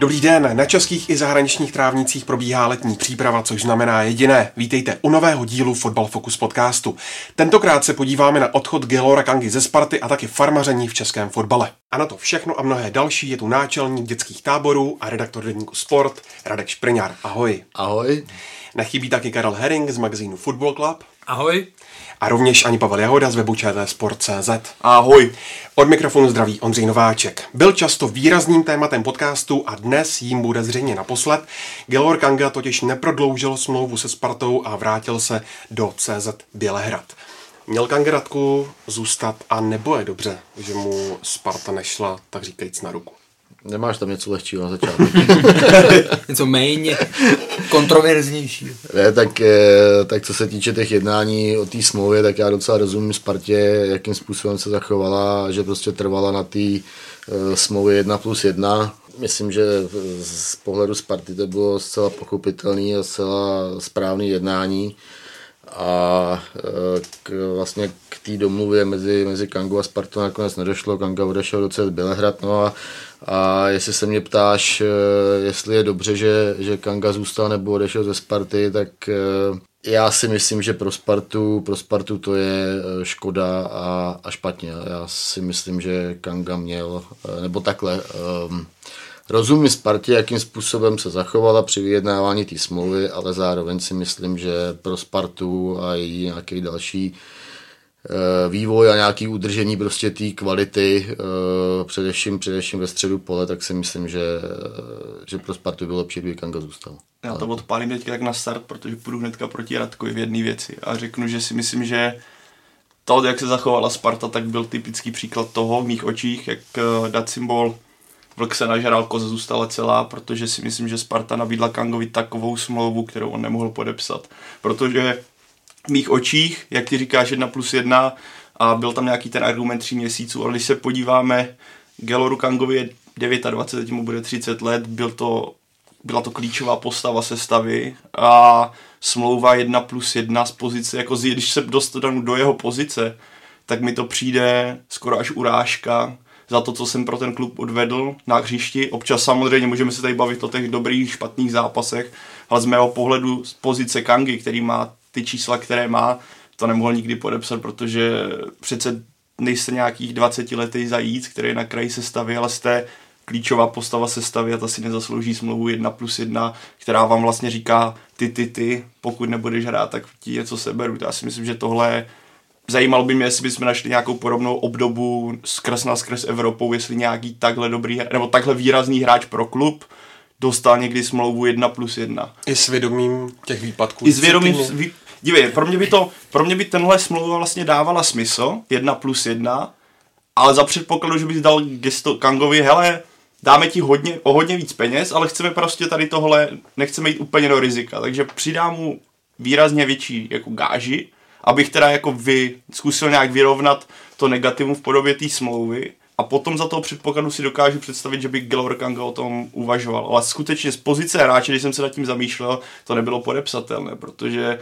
Dobrý den, na českých i zahraničních trávnicích probíhá letní příprava, což znamená jediné. Vítejte u nového dílu Fotbal Focus podcastu. Tentokrát se podíváme na odchod Gelora Kangy ze Sparty a taky farmaření v českém fotbale. A na to všechno a mnohé další je tu náčelník dětských táborů a redaktor deníku Sport Radek Špriňar. Ahoj. Ahoj. Nechybí taky Karel Herring z magazínu Football Club. Ahoj. A rovněž ani Pavel Jahoda z webu Sport.cz. Ahoj. Od mikrofonu zdraví Ondřej Nováček. Byl často výrazným tématem podcastu a dnes jím bude zřejmě naposled. Gelor Kanga totiž neprodloužil smlouvu se Spartou a vrátil se do CZ Bělehrad. Měl Kanga Radku zůstat a nebo je dobře, že mu Sparta nešla, tak říkajíc, na ruku? Nemáš tam něco lehčího na začátku? něco méně kontroverznější. Ne, tak, tak co se týče těch jednání o té smlouvě, tak já docela rozumím Spartě, jakým způsobem se zachovala, že prostě trvala na té uh, smlouvě 1 plus 1. Myslím, že z pohledu Sparty to bylo zcela pochopitelné a zcela správné jednání a k, vlastně k té domluvě mezi, mezi Kangu a Spartou nakonec nedošlo. Kanga odešel do CS Bělehrad, no a, a jestli se mě ptáš, jestli je dobře, že, že Kanga zůstal nebo odešel ze Sparty, tak já si myslím, že pro Spartu, pro Spartu to je škoda a, a špatně. Já si myslím, že Kanga měl, nebo takhle, um, Rozumím Spartě, jakým způsobem se zachovala při vyjednávání té smlouvy, ale zároveň si myslím, že pro Spartu a její nějaký další eh, vývoj a nějaký udržení prostě té kvality, eh, především, především ve středu pole, tak si myslím, že, eh, že pro Spartu bylo lepší, kdyby Kanga zůstal. Já to odpálím teďka tak na start, protože půjdu hnedka proti Radkovi v jedné věci a řeknu, že si myslím, že to, jak se zachovala Sparta, tak byl typický příklad toho v mých očích, jak dát symbol Vlk se nažral, koza zůstala celá, protože si myslím, že Sparta nabídla Kangovi takovou smlouvu, kterou on nemohl podepsat. Protože v mých očích, jak ty říkáš, jedna plus jedna a byl tam nějaký ten argument tří měsíců, ale když se podíváme, Geloru Kangovi je 29, teď mu bude 30 let, byl to, byla to klíčová postava sestavy a smlouva 1 plus 1 z pozice, jako když se dostanu do jeho pozice, tak mi to přijde skoro až urážka, za to, co jsem pro ten klub odvedl na hřišti. Občas samozřejmě můžeme se tady bavit o těch dobrých, špatných zápasech, ale z mého pohledu z pozice Kangy, který má ty čísla, které má, to nemohl nikdy podepsat, protože přece nejste nějakých 20 letý zajíc, který je na kraji sestavy, ale jste klíčová postava sestavy a ta si nezaslouží smlouvu 1 plus 1, která vám vlastně říká ty, ty, ty, pokud nebudeš hrát, tak ti něco seberu. Já si myslím, že tohle je Zajímalo by mě, jestli bychom našli nějakou podobnou obdobu skrz na skrz Evropou, jestli nějaký takhle dobrý, nebo takhle výrazný hráč pro klub dostal někdy smlouvu 1 plus 1. I s vědomím těch výpadků. I s vědomím, vý... dívej, pro mě, by to, pro mě by tenhle smlouva vlastně dávala smysl, 1 plus 1, ale za předpokladu, že bys dal gesto Kangovi, hele, dáme ti hodně, o hodně víc peněz, ale chceme prostě tady tohle, nechceme jít úplně do rizika, takže přidám mu výrazně větší jako gáži, abych teda jako vy zkusil nějak vyrovnat to negativum v podobě té smlouvy a potom za toho předpokladu si dokážu představit, že by Gelor Kanga o tom uvažoval. Ale skutečně z pozice hráče, když jsem se nad tím zamýšlel, to nebylo podepsatelné, protože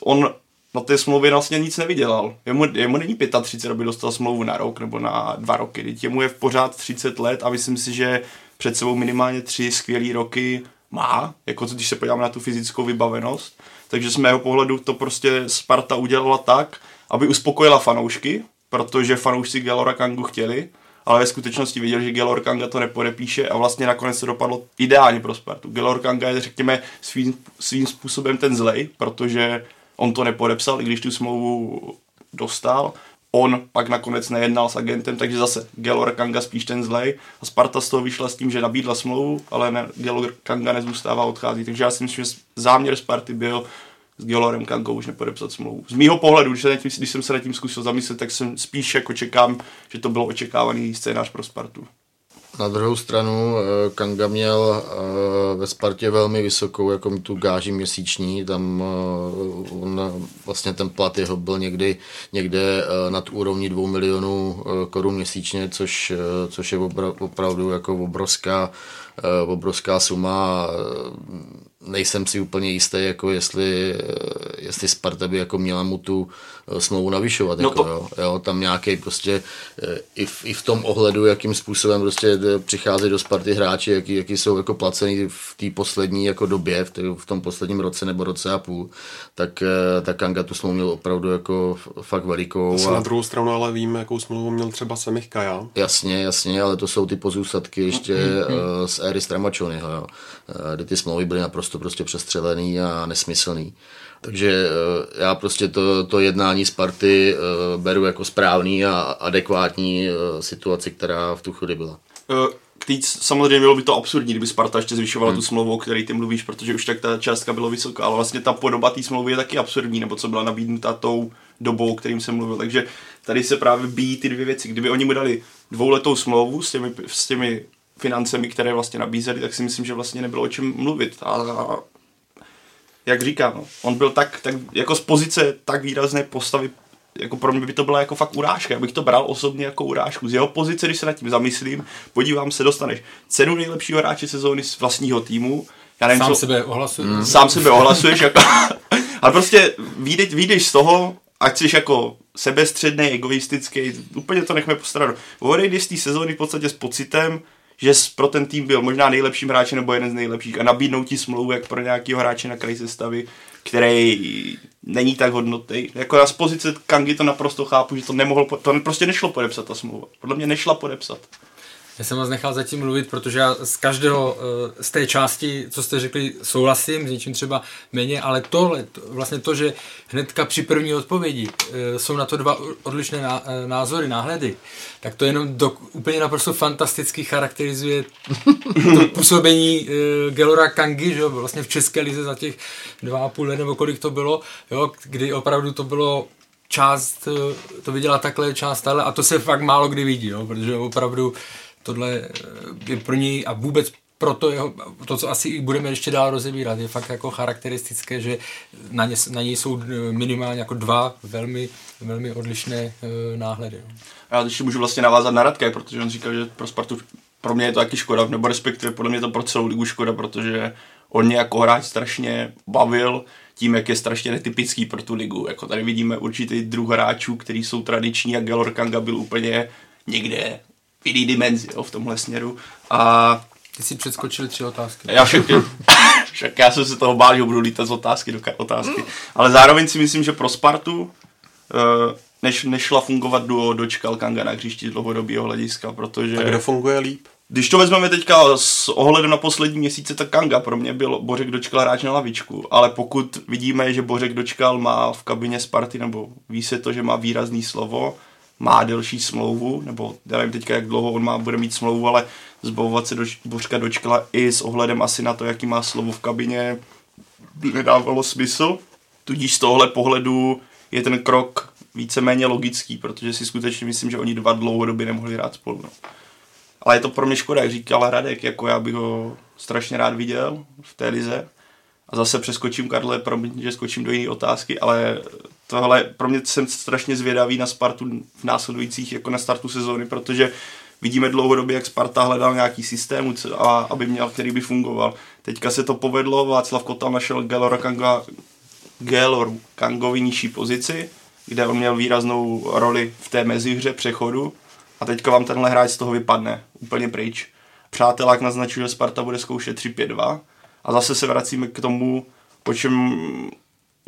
on na té smlouvě vlastně nic nevydělal. Jemu, jemu není 35, aby dostal smlouvu na rok nebo na dva roky. Teď jemu je v pořád 30 let a myslím si, že před sebou minimálně tři skvělé roky má, jako když se podíváme na tu fyzickou vybavenost. Takže z mého pohledu to prostě Sparta udělala tak, aby uspokojila fanoušky, protože fanoušci Gelora Kangu chtěli, ale ve skutečnosti viděli, že Gelor Kanga to nepodepíše a vlastně nakonec to dopadlo ideálně pro Spartu. Gelor Kanga je, řekněme, svým, svým způsobem ten zlej, protože on to nepodepsal, i když tu smlouvu dostal. On pak nakonec nejednal s agentem, takže zase Gelor Kanga spíš ten zlej. A Sparta z toho vyšla s tím, že nabídla smlouvu, ale ne, Gelor Kanga nezůstává, odchází. Takže já si myslím, že záměr Sparty byl s Gelorem Kangou už nepodepsat smlouvu. Z mýho pohledu, když, tím, když jsem se nad tím zkusil zamyslet, tak jsem spíš jako čekám, že to bylo očekávaný scénář pro Spartu. Na druhou stranu eh, Kanga měl eh, ve Spartě velmi vysokou jako tu gáži měsíční, tam eh, on, vlastně ten plat jeho byl někdy někde nad úrovní 2 milionů korun měsíčně, což, což je opravdu jako obrovská, obrovská suma nejsem si úplně jistý, jako jestli, jestli Sparta by jako měla mu tu eh, smlouvu navyšovat. No jako, to... jo, jo, tam nějaký prostě eh, i v, i v, tom ohledu, jakým způsobem prostě eh, přichází do Sparty hráči, jaký, jaký jsou jako placený v té poslední jako době, v, tý, v tom posledním roce nebo roce a půl, tak, tak Kanga tu smlouvu měl opravdu jako fakt velikou. A... Na druhou stranu ale víme, jakou smlouvu měl třeba Semich Kaja. Jasně, jasně, ale to jsou ty pozůstatky ještě mm-hmm. z éry Stramačonyho, jo, kde ty smlouvy byly naprosto to prostě přestřelený a nesmyslný. Takže eh, já prostě to, to jednání Sparty eh, beru jako správný a adekvátní eh, situaci, která v tu chvíli byla. Týc, samozřejmě bylo by to absurdní, kdyby Sparta ještě zvyšovala hmm. tu smlouvu, o které ty mluvíš, protože už tak ta částka byla vysoká, ale vlastně ta podoba té smlouvy je taky absurdní, nebo co byla nabídnuta tou dobou, o kterým jsem mluvil. Takže tady se právě bíjí ty dvě věci. Kdyby oni mu dali dvouletou smlouvu s těmi, s těmi financemi, které vlastně nabízeli, tak si myslím, že vlastně nebylo o čem mluvit. A, a jak říkám, no, on byl tak, tak, jako z pozice tak výrazné postavy, jako pro mě by to byla jako fakt urážka, já bych to bral osobně jako urážku. Z jeho pozice, když se nad tím zamyslím, podívám se, dostaneš cenu nejlepšího hráče sezóny z vlastního týmu, já nevím, sám co, sebe ohlasuješ. Mm. Sám sebe ohlasuješ, jako, ale prostě výjdeš, výjdeš z toho, ať jsi jako sebestředný, egoistický, úplně to nechme postarat. Odejdeš z té sezóny v podstatě s pocitem, že pro ten tým byl možná nejlepším hráčem nebo jeden z nejlepších a nabídnout ti smlouvu jak pro nějakého hráče na kraji sestavy, který není tak hodnotný. Jako já z pozice Kangy to naprosto chápu, že to nemohl, to prostě nešlo podepsat ta smlouva. Podle mě nešla podepsat. Já jsem vás nechal zatím mluvit, protože já z každého, eh, z té části, co jste řekli, souhlasím, s něčím třeba méně, ale tohle, vlastně to, že hnedka při první odpovědi eh, jsou na to dva odlišné eh, názory, náhledy, tak to jenom do, úplně naprosto fantasticky charakterizuje to působení Gelora Kangy, že jo, vlastně v České lize za těch dva a půl let, nebo kolik to bylo, jo, kdy opravdu to bylo část, to viděla takhle, část ale a to se fakt málo kdy vidí, jo, protože opravdu tohle eh, je pro něj a vůbec proto jeho, to, co asi budeme ještě dál rozebírat, je fakt jako charakteristické, že na, ně, na něj jsou eh, minimálně jako dva velmi, velmi odlišné uh, náhledy. No. Já ještě můžu vlastně navázat na Radka, protože on říkal, že pro Spartu pro mě je to taky škoda, nebo respektive podle mě to pro celou ligu škoda, protože on mě jako hráč strašně bavil tím, jak je strašně netypický pro tu ligu. Jako tady vidíme určitý druh hráčů, kteří jsou tradiční a Gelor Kanga byl úplně někde jiný dimenzi jo, v tomhle směru. A ty si přeskočil tři otázky. Já však, však já jsem se toho bál, že budu lítat z otázky do otázky. Ale zároveň si myslím, že pro Spartu eh, než, nešla fungovat duo dočkal Kanga na hřišti dlouhodobého hlediska, protože... A kdo funguje líp? Když to vezmeme teďka s ohledem na poslední měsíce, tak Kanga pro mě byl Bořek dočkal hráč na lavičku, ale pokud vidíme, že Bořek dočkal má v kabině Sparty, nebo ví se to, že má výrazný slovo, má delší smlouvu, nebo já nevím teďka, jak dlouho on má, bude mít smlouvu, ale zbavovat se do, Bořka dočkala i s ohledem asi na to, jaký má slovo v kabině, nedávalo smysl. Tudíž z tohle pohledu je ten krok víceméně logický, protože si skutečně myslím, že oni dva dlouhodobě nemohli hrát spolu. No. Ale je to pro mě škoda, jak říkal Radek, jako já bych ho strašně rád viděl v té lize. A zase přeskočím, Karle, promiň, že skočím do jiné otázky, ale tohle pro mě jsem strašně zvědavý na Spartu v následujících, jako na startu sezóny, protože vidíme dlouhodobě, jak Sparta hledal nějaký systém, a, aby měl, který by fungoval. Teďka se to povedlo, Václav Kotal našel Gelora Kanga, Gelor Kangovi nižší pozici, kde on měl výraznou roli v té mezihře přechodu a teďka vám tenhle hráč z toho vypadne úplně pryč. Přátelák naznačuje, že Sparta bude zkoušet 3-5-2 a zase se vracíme k tomu, o čem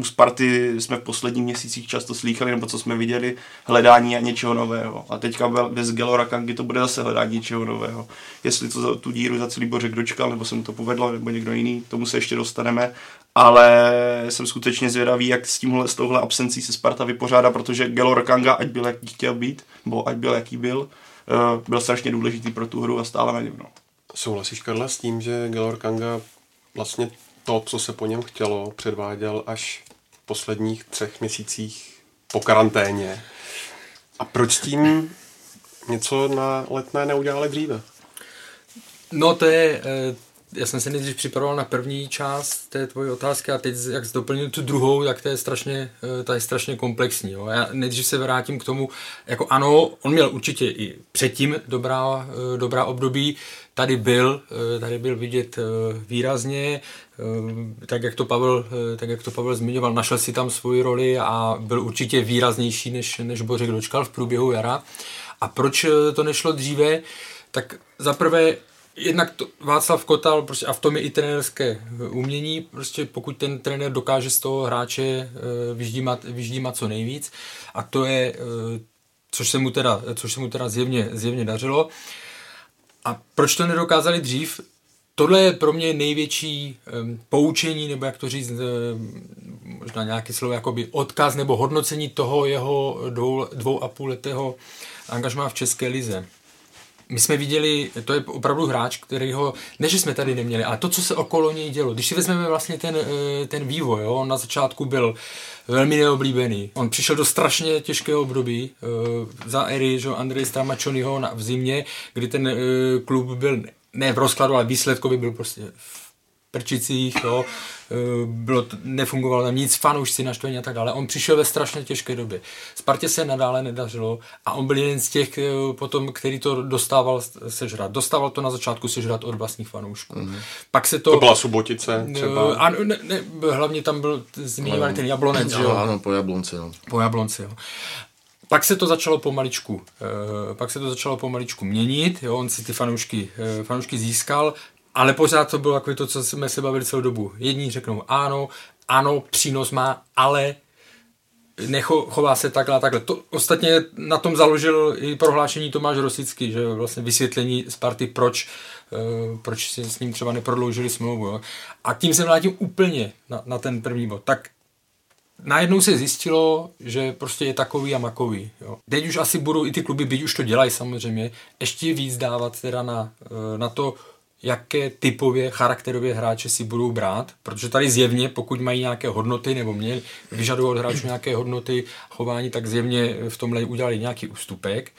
u Sparty jsme v posledních měsících často slýchali, nebo co jsme viděli, hledání a něčeho nového. A teďka bez Gelora Kangy to bude zase hledání něčeho nového. Jestli to tu díru za celý Bořek dočkal, nebo se mu to povedlo, nebo někdo jiný, tomu se ještě dostaneme. Ale jsem skutečně zvědavý, jak s tímhle, s touhle absencí se Sparta vypořádá, protože Gelor Kanga, ať byl jaký chtěl být, nebo ať byl jaký byl, eh, byl strašně důležitý pro tu hru a stále na něm. No. Souhlasíš, Karla, s tím, že Gelor Kanga vlastně to, co se po něm chtělo, předváděl až v posledních třech měsících po karanténě. A proč s tím něco na letné neudělali dříve? No to je, eh, já jsem se nejdřív připravoval na první část té tvoje otázky a teď, jak jsi doplnil tu druhou, tak to je strašně, eh, ta je strašně komplexní. Jo. Já nejdřív se vrátím k tomu, jako ano, on měl určitě i předtím dobrá, eh, dobrá období, tady byl, tady byl vidět výrazně, tak jak to Pavel, tak jak to Pavel zmiňoval, našel si tam svoji roli a byl určitě výraznější než, než Bořek Dočkal v průběhu jara. A proč to nešlo dříve? Tak zaprvé jednak to, Václav Kotal prostě, a v tom je i trenérské umění, prostě pokud ten trenér dokáže z toho hráče vyždímat, vyždímat co nejvíc a to je, což se mu teda, což se mu teda zjevně, zjevně dařilo. A proč to nedokázali dřív? Tohle je pro mě největší um, poučení, nebo jak to říct, um, možná nějaký slovo, jakoby odkaz nebo hodnocení toho jeho dvou, dvou a půl letého angažmá v České lize my jsme viděli, to je opravdu hráč, který ho, ne že jsme tady neměli, ale to, co se okolo něj dělo. Když si vezmeme vlastně ten, eh, ten vývoj, jo, on na začátku byl velmi neoblíbený. On přišel do strašně těžkého období uh, za éry že Andrej Stramačonyho v zimě, kdy ten uh, klub byl ne v rozkladu, ale výsledkově byl prostě v prčicích, jo, eh, bylo to, nefungovalo tam nic, fanoušci naštvaní a tak dále. On přišel ve strašně těžké době. Spartě se nadále nedařilo a on byl jeden z těch eh, potom, který to dostával sežrat. Dostával to na začátku sežrat od vlastních fanoušků. Mm. Pak se to... To byla Subotice eh, třeba? A ne, ne, hlavně tam byl zmiňovaný ten Jablonec, že jo? Ano, po Jablonci, jo. Po Jablonci, jo. Pak se to začalo pomaličku, pak se to začalo pomaličku měnit, jo, on si ty fanoušky, fanoušky získal, ale pořád to bylo takové to, co jsme se bavili celou dobu. Jedni řeknou ano, ano, přínos má, ale nechová se takhle a takhle. To, ostatně na tom založil i prohlášení Tomáš Rosický, že vlastně vysvětlení Sparty, proč, uh, proč si s ním třeba neprodloužili smlouvu. Jo. A tím se vrátím úplně na, na ten první bod. Tak najednou se zjistilo, že prostě je takový a makový. Jo. Teď už asi budou i ty kluby, byť už to dělají samozřejmě, ještě víc dávat teda na, eh, na to, jaké typově, charakterově hráče si budou brát, protože tady zjevně, pokud mají nějaké hodnoty nebo mě vyžadují od hráčů nějaké hodnoty chování, tak zjevně v tomhle udělali nějaký ústupek.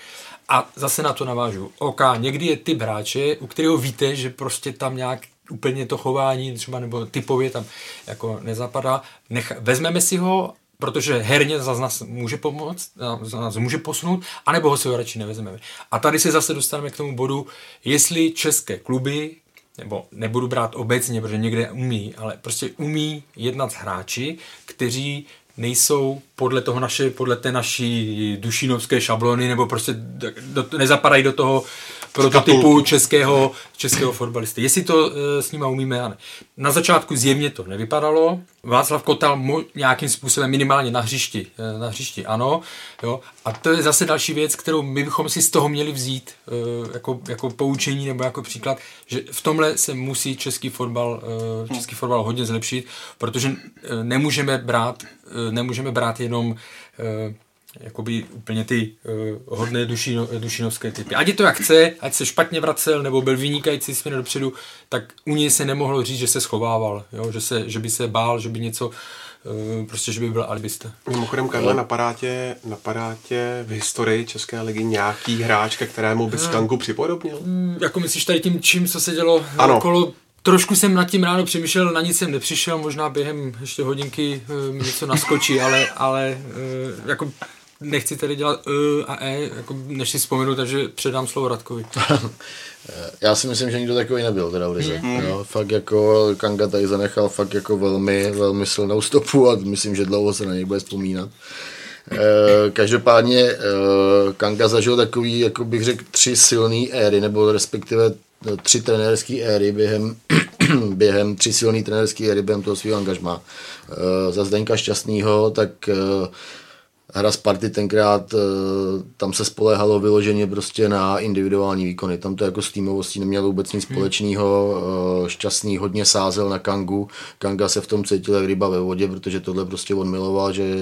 A zase na to navážu. OK, někdy je typ hráče, u kterého víte, že prostě tam nějak úplně to chování třeba nebo typově tam jako nezapadá. Nech, vezmeme si ho protože herně za nás může pomoct, za nás může posunout, anebo ho si ho radši nevezmeme. A tady se zase dostaneme k tomu bodu, jestli české kluby, nebo nebudu brát obecně, protože někde umí, ale prostě umí jednat s hráči, kteří nejsou podle toho naše, podle té naší dušinovské šablony, nebo prostě do, nezapadají do toho prototypu českého, českého fotbalisty. Jestli to e, s nima umíme, ne. Na začátku zjevně to nevypadalo. Václav Kotal mu nějakým způsobem minimálně na hřišti, e, na hřišti ano. Jo. A to je zase další věc, kterou my bychom si z toho měli vzít e, jako, jako poučení nebo jako příklad, že v tomhle se musí český fotbal, e, český fotbal hodně zlepšit, protože e, nemůžeme brát, e, nemůžeme brát jenom e, jakoby úplně ty uh, hodné dušino, dušinovské typy. Ať je to jak chce, ať se špatně vracel, nebo byl vynikající směr dopředu, tak u něj se nemohlo říct, že se schovával, jo? Že, se, že by se bál, že by něco, uh, prostě, že by byl alibista. Mimochodem, Karle, napadá tě, napadá tě v historii České ligy nějaký hráč, ke kterému bys Kangu připodobnil? Mm, jako myslíš tady tím, čím, co se dělo ano. okolo Trošku jsem nad tím ráno přemýšlel, na nic jsem nepřišel, možná během ještě hodinky e, něco naskočí, ale, ale jako nechci tady dělat e a e, jako než si vzpomenu, takže předám slovo Radkovi. Já si myslím, že nikdo takový nebyl teda v Rize. Mm. Jo, fakt jako Kanga tady zanechal fakt jako velmi, velmi silnou stopu a myslím, že dlouho se na něj bude vzpomínat. E, každopádně e, Kanga zažil takový, jako bych řekl, tři silné éry, nebo respektive tři trenérské éry během, během tři silné trenérské éry během toho svého angažma. E, za Zdeňka Šťastného, tak e, hra Sparty tenkrát, eh, tam se spolehalo vyloženě prostě na individuální výkony. Tam to jako s týmovostí nemělo vůbec nic hmm. společného. Eh, šťastný hodně sázel na Kangu. Kanga se v tom cítil jak ryba ve vodě, protože tohle prostě on miloval, že,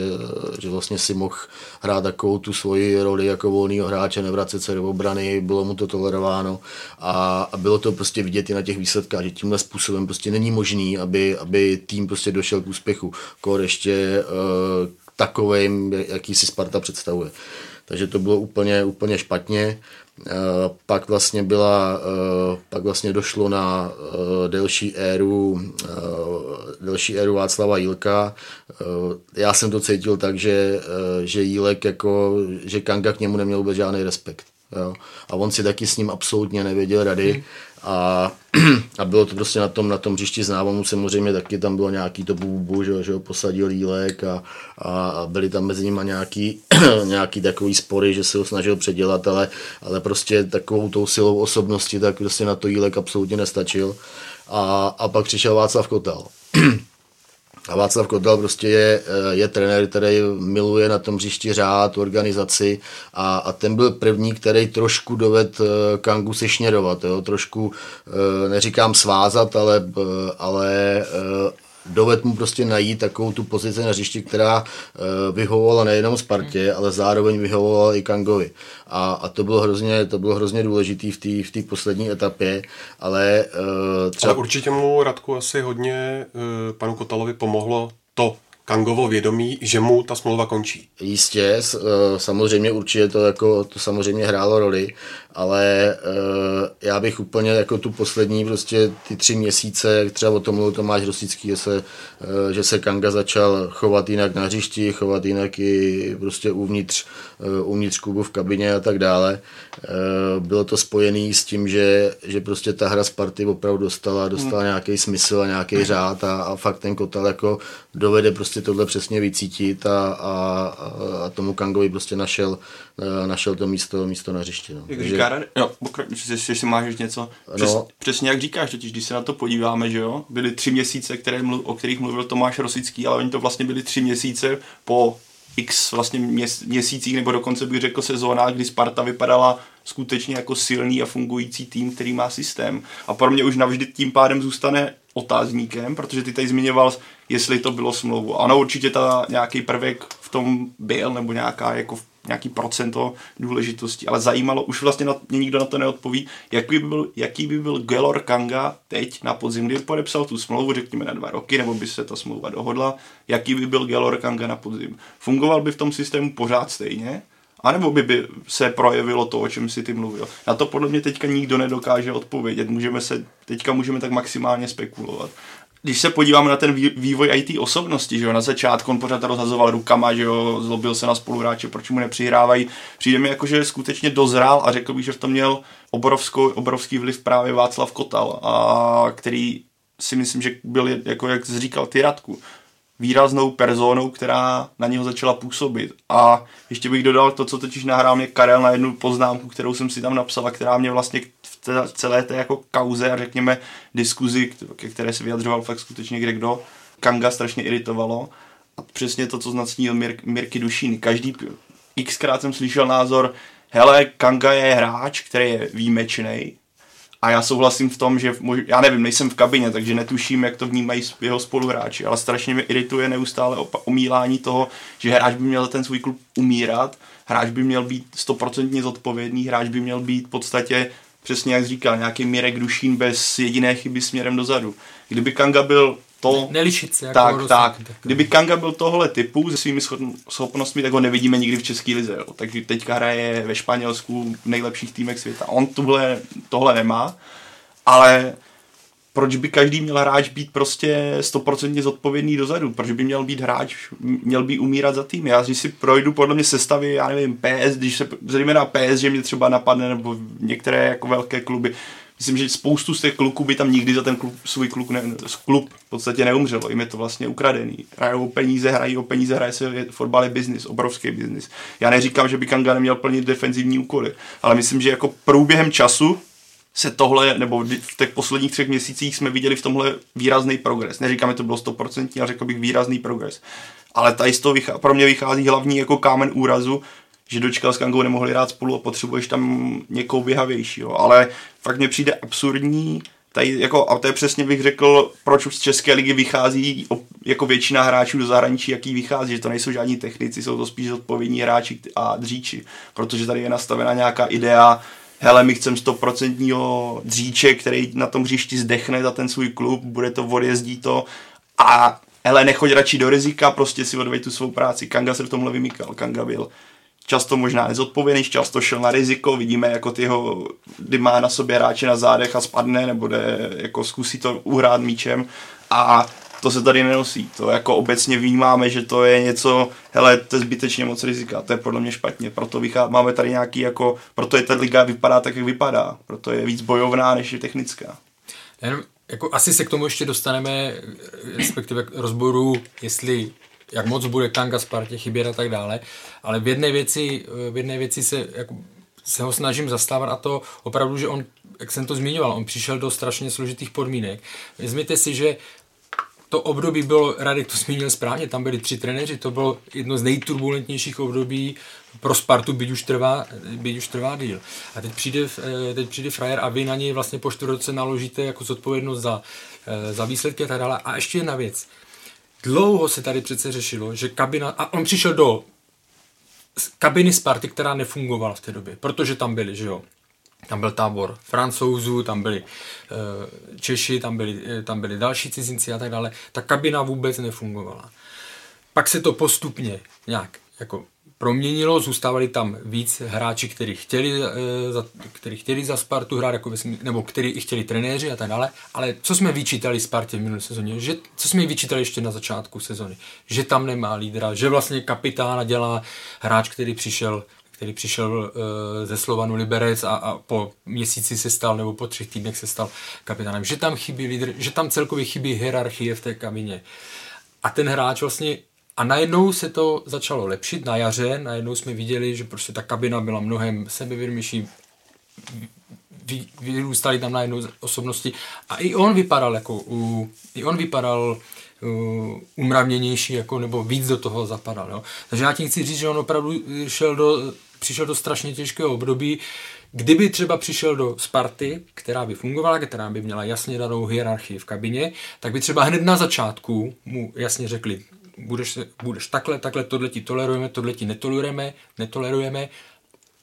že vlastně si mohl hrát takovou tu svoji roli jako volného hráče, nevracet se do obrany, bylo mu to tolerováno a, a bylo to prostě vidět i na těch výsledkách, že tímhle způsobem prostě není možný, aby, aby tým prostě došel k úspěchu. Kor ještě uh, takovým, jaký si Sparta představuje. Takže to bylo úplně, úplně špatně. pak vlastně byla, pak vlastně došlo na delší éru, delší éru Václava Jílka. Já jsem to cítil tak, že, že Jílek jako, že Kanga k němu neměl vůbec žádný respekt. Jo. A on si taky s ním absolutně nevěděl rady. A, a bylo to prostě na tom, na tom hřišti známému samozřejmě taky tam bylo nějaký to bubu, že, že ho posadil jílek a, a, byly tam mezi nimi nějaký, nějaký takový spory, že se ho snažil předělat, ale, ale prostě takovou tou silou osobnosti tak prostě na to jílek absolutně nestačil. A, a pak přišel Václav Kotel. A Václav Kotel prostě je, eh, je trenér, který miluje na tom hřišti řád, organizaci a, a ten byl první, který trošku doved eh, Kangu sešněrovat, jo? trošku, eh, neříkám svázat, ale, ale doved mu prostě najít takovou tu pozici na hřišti, která uh, vyhovovala nejenom Spartě, ale zároveň vyhovovala i Kangovi. A, a to bylo hrozně, to bylo hrozně důležitý v té v poslední etapě, ale uh, třeba... Ale určitě mu Radku asi hodně uh, panu Kotalovi pomohlo to, Kangovo vědomí, že mu ta smlouva končí. Jistě, samozřejmě určitě to, jako, to samozřejmě hrálo roli, ale uh, já bych úplně jako tu poslední prostě ty tři měsíce, jak třeba o tom mluvil Tomáš Rosický, že se, uh, že se Kanga začal chovat jinak na hřišti, chovat jinak i prostě uvnitř, uh, uvnitř klubu v kabině a tak dále. Uh, bylo to spojené s tím, že, že prostě ta hra Sparty opravdu dostala, dostala hmm. nějaký smysl a nějaký řád a, a fakt ten Kotal jako dovede prostě tohle přesně vycítit a, a, a tomu Kangovi prostě našel, našel to místo, místo na hřišti. No. Jak říká Rady, jo, jestli si máš něco. Přes, no. Přesně jak říkáš, totiž když se na to podíváme, že jo, byly tři měsíce, které mluv, o kterých mluvil Tomáš Rosický, ale oni to vlastně byly tři měsíce po x vlastně měs, měsících, nebo dokonce bych řekl sezónách, kdy Sparta vypadala skutečně jako silný a fungující tým, který má systém. A pro mě už navždy tím pádem zůstane otázníkem, protože ty tady zmiňoval, jestli to bylo smlouvu. Ano, určitě ta nějaký prvek v tom byl, nebo nějaká jako nějaký procento důležitosti, ale zajímalo, už vlastně na, mě nikdo na to neodpoví, jaký by byl, jaký by byl Gelor Kanga teď na podzim, kdy podepsal tu smlouvu, řekněme na dva roky, nebo by se ta smlouva dohodla, jaký by byl Gelor Kanga na podzim. Fungoval by v tom systému pořád stejně, a nebo by, by se projevilo to, o čem si ty mluvil. Na to podle mě teďka nikdo nedokáže odpovědět. Můžeme se, teďka můžeme tak maximálně spekulovat když se podíváme na ten vývoj IT osobnosti, že jo, na začátku on pořád rozhazoval rukama, že jo, zlobil se na spoluhráče, proč mu nepřihrávají. Přijde mi jako, že skutečně dozrál a řekl bych, že v tom měl obrovskou, obrovský vliv právě Václav Kotal, a který si myslím, že byl, jako jak říkal, ty Radku, výraznou personou, která na něho začala působit. A ještě bych dodal to, co totiž nahrál mě Karel na jednu poznámku, kterou jsem si tam napsal a která mě vlastně v celé té jako kauze a řekněme diskuzi, ke které se vyjadřoval fakt skutečně kde kdo, Kanga strašně iritovalo. A přesně to, co znacnil Mir- Mirky Dušín. Každý, xkrát jsem slyšel názor, hele, Kanga je hráč, který je výjimečný, a já souhlasím v tom, že já nevím, nejsem v kabině, takže netuším, jak to vnímají jeho spoluhráči, ale strašně mě irituje neustále omílání toho, že hráč by měl ten svůj klub umírat, hráč by měl být stoprocentně zodpovědný, hráč by měl být v podstatě přesně jak říkal, nějaký Mirek Dušín bez jediné chyby směrem dozadu. Kdyby Kanga byl to... Nelišit se. Jako tak, tak. tak. Kdyby Kanga byl tohle typu se svými schopnostmi, tak ho nevidíme nikdy v České lize. Jo. Takže teďka hraje ve Španělsku v nejlepších týmech světa. On tuhle, tohle nemá, ale proč by každý měl hráč být prostě stoprocentně zodpovědný dozadu? Proč by měl být hráč, měl by umírat za tým? Já když si projdu podle mě sestavy, já nevím, PS, když se zejména PS, že mě třeba napadne, nebo některé jako velké kluby, myslím, že spoustu z těch kluků by tam nikdy za ten klub, svůj klub, ne, klub v podstatě neumřelo. Jim je to vlastně ukradený. Hrajou o peníze, hrají o peníze, hraje se fotbal je biznis, obrovský biznis. Já neříkám, že by Kanga neměl plnit defenzivní úkoly, ale myslím, že jako průběhem času se tohle, nebo v těch posledních třech měsících jsme viděli v tomhle výrazný progres. Neříkám, že to bylo 100%, ale řekl bych výrazný progres. Ale tady z toho vychází, pro mě vychází hlavní jako kámen úrazu, že dočkal s Kangou nemohli hrát spolu a potřebuješ tam někoho běhavějšího. Ale fakt mě přijde absurdní, tady jako, a to je přesně bych řekl, proč z České ligy vychází jako většina hráčů do zahraničí, jaký vychází, že to nejsou žádní technici, jsou to spíš odpovědní hráči a dříči, protože tady je nastavena nějaká idea, hele, my chceme stoprocentního dříče, který na tom hřišti zdechne za ten svůj klub, bude to odjezdí to a hele, nechoď radši do rizika, prostě si odveď tu svou práci. Kanga se v tomhle vymykal. Kanga byl často možná nezodpovědný, často šel na riziko, vidíme jako tyho, kdy má na sobě hráče na zádech a spadne, nebo jde, jako zkusí to uhrát míčem a to se tady nenosí. To jako obecně vnímáme, že to je něco, hele, to je zbytečně moc rizika, to je podle mě špatně, proto vychá, máme tady nějaký jako, proto je ta liga vypadá tak, jak vypadá, proto je víc bojovná, než je technická. Jenom, jako asi se k tomu ještě dostaneme, respektive k rozboru, jestli jak moc bude Kanga Spartě chybět a tak dále, ale v jedné věci, v jedné věci se, jako, se ho snažím zastávat a to opravdu, že on, jak jsem to zmiňoval, on přišel do strašně složitých podmínek. Vezměte si, že to období bylo, Radek to zmínil správně, tam byli tři trenéři, to bylo jedno z nejturbulentnějších období pro Spartu, byť už trvá, byť už trvá díl. A teď přijde, eh, teď přijde frajer a vy na něj vlastně po čtvrtce naložíte jako zodpovědnost za, eh, za výsledky a tak dále. A ještě jedna věc. Dlouho se tady přece řešilo, že kabina, a on přišel do kabiny Sparty, která nefungovala v té době, protože tam byli, že jo, tam byl tábor francouzů, tam byli uh, Češi, tam byli, eh, tam byli další cizinci a tak dále. Ta kabina vůbec nefungovala. Pak se to postupně nějak jako proměnilo, zůstávali tam víc hráči, kteří chtěli, za, kteří chtěli za Spartu hrát, jako vesmí, nebo kteří i chtěli trenéři a tak dále, ale co jsme vyčítali Spartě v minulé sezóně, že, co jsme vyčítali ještě na začátku sezóny, že tam nemá lídra, že vlastně kapitána dělá hráč, který přišel který přišel uh, ze Slovanu Liberec a, a po měsíci se stal, nebo po třech týdnech se stal kapitánem, že tam chybí lídr, že tam celkově chybí hierarchie v té kabině. A ten hráč vlastně a najednou se to začalo lepšit na jaře, najednou jsme viděli, že prostě ta kabina byla mnohem sebevědomější, vyrůstaly tam najednou osobnosti a i on vypadal jako, uh, i on vypadal uh, umravněnější, jako, nebo víc do toho zapadal. Jo. Takže já tím chci říct, že on opravdu šel do přišel do strašně těžkého období, Kdyby třeba přišel do Sparty, která by fungovala, která by měla jasně danou hierarchii v kabině, tak by třeba hned na začátku mu jasně řekli, budeš, budeš takhle, takhle, tohle ti tolerujeme, tohle ti netolerujeme, netolerujeme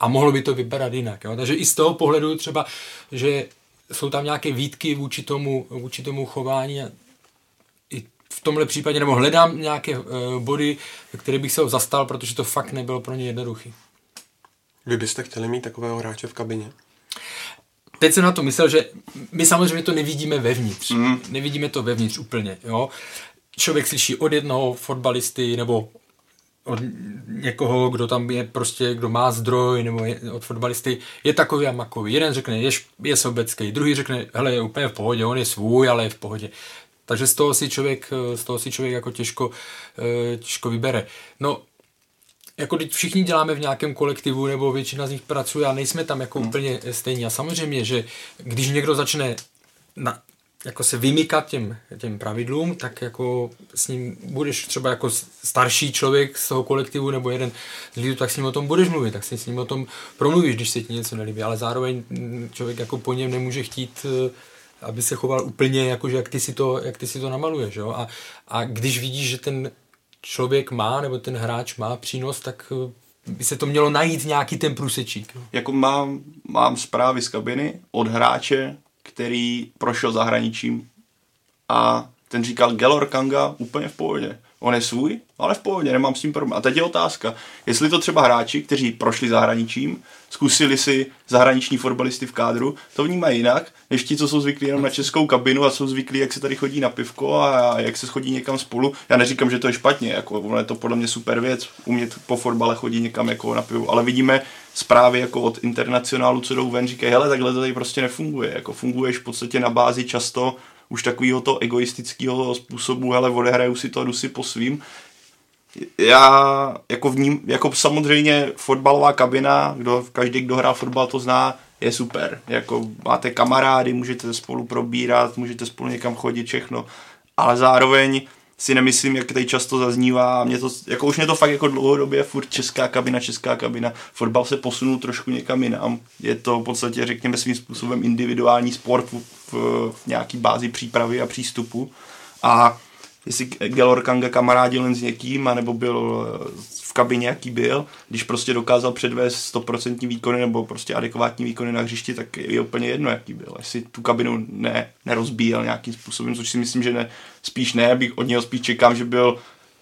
a mohlo by to vypadat jinak. Jo? Takže i z toho pohledu třeba, že jsou tam nějaké výtky vůči tomu, vůči tomu chování a i v tomhle případě, nebo hledám nějaké uh, body, které bych se ho zastal, protože to fakt nebylo pro ně jednoduchý. Vy byste chtěli mít takového hráče v kabině? Teď jsem na to myslel, že my samozřejmě to nevidíme vevnitř. Mm. Nevidíme to vevnitř úplně. Jo? Člověk slyší od jednoho fotbalisty nebo od někoho, kdo tam je prostě, kdo má zdroj, nebo je, od fotbalisty, je takový a makový. Jeden řekne, je, je sobecký, druhý řekne, hele, je úplně v pohodě, on je svůj, ale je v pohodě. Takže z toho si člověk, z toho si člověk jako těžko, eh, těžko vybere. No, jako teď všichni děláme v nějakém kolektivu, nebo většina z nich pracuje a nejsme tam jako hmm. úplně stejní. A samozřejmě, že když někdo začne na, jako se vymykat těm, těm pravidlům, tak jako s ním budeš třeba jako starší člověk z toho kolektivu nebo jeden z lidí, tak s ním o tom budeš mluvit, tak si s ním o tom promluvíš, když se ti něco nelíbí, ale zároveň člověk jako po něm nemůže chtít eh, aby se choval úplně jako, že jak ty si to, jak ty si to namaluješ, jo? A, a když vidíš, že ten člověk má, nebo ten hráč má přínos, tak eh, by se to mělo najít nějaký ten průsečík. Jako mám, mám zprávy z kabiny od hráče, který prošel zahraničím a ten říkal Gelor Kanga úplně v pohodě. On je svůj, ale v pohodě, nemám s tím problém. A teď je otázka, jestli to třeba hráči, kteří prošli zahraničím, zkusili si zahraniční fotbalisty v kádru, to vnímají jinak, než ti, co jsou zvyklí jenom na českou kabinu a jsou zvyklí, jak se tady chodí na pivko a jak se chodí někam spolu. Já neříkám, že to je špatně, jako ono je to podle mě super věc, umět po fotbale chodí někam jako na pivu, ale vidíme zprávy jako od internacionálu, co jdou ven, říkají, hele, takhle to tady prostě nefunguje, jako funguješ v podstatě na bázi často už takového to egoistického způsobu, hele, odehraju si to, jdu si po svým. Já jako v ním, jako samozřejmě fotbalová kabina, kdo, každý, kdo hrá fotbal, to zná, je super. Jako máte kamarády, můžete spolu probírat, můžete spolu někam chodit, všechno. Ale zároveň si nemyslím, jak tady často zaznívá, mě to, jako už mě to fakt jako dlouhodobě furt česká kabina, česká kabina, fotbal se posunul trošku někam jinam, je to v podstatě, řekněme svým způsobem individuální sport v, v, v nějaký bázi přípravy a přístupu. A jestli Gelor Kanga kamarádil jen s někým, anebo byl v kabině, jaký byl, když prostě dokázal předvést 100% výkony nebo prostě adekvátní výkony na hřišti, tak je úplně jedno, jaký byl. Jestli tu kabinu ne, nerozbíjel nějakým způsobem, což si myslím, že ne, spíš ne, bych od něho spíš čekám, že byl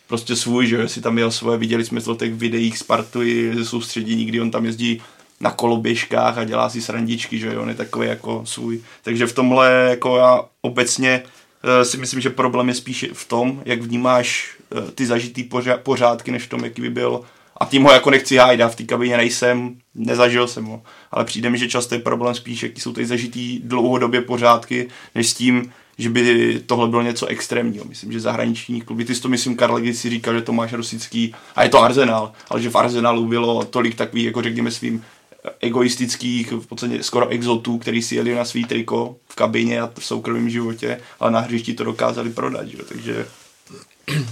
prostě svůj, že si tam měl svoje, viděli jsme to těch videích Spartu ze soustředění, kdy on tam jezdí na koloběžkách a dělá si srandičky, že on je takový jako svůj. Takže v tomhle jako já obecně si myslím, že problém je spíš v tom, jak vnímáš uh, ty zažitý pořádky, než v tom, jaký by byl a tím ho jako nechci hájit, já v té kabině nejsem, nezažil jsem ho, ale přijde mi, že často je problém spíš, jaký jsou tady zažitý dlouhodobě pořádky, než s tím, že by tohle bylo něco extrémního. Myslím, že zahraniční kluby, ty jsi to myslím, Karl, když si říkal, že to máš Rosický, a je to Arsenal, ale že v Arsenalu bylo tolik takových, jako řekněme svým egoistických, v podstatě skoro exotů, který si jeli na svý triko v kabině a v soukromém životě, ale na hřišti to dokázali prodat, že? takže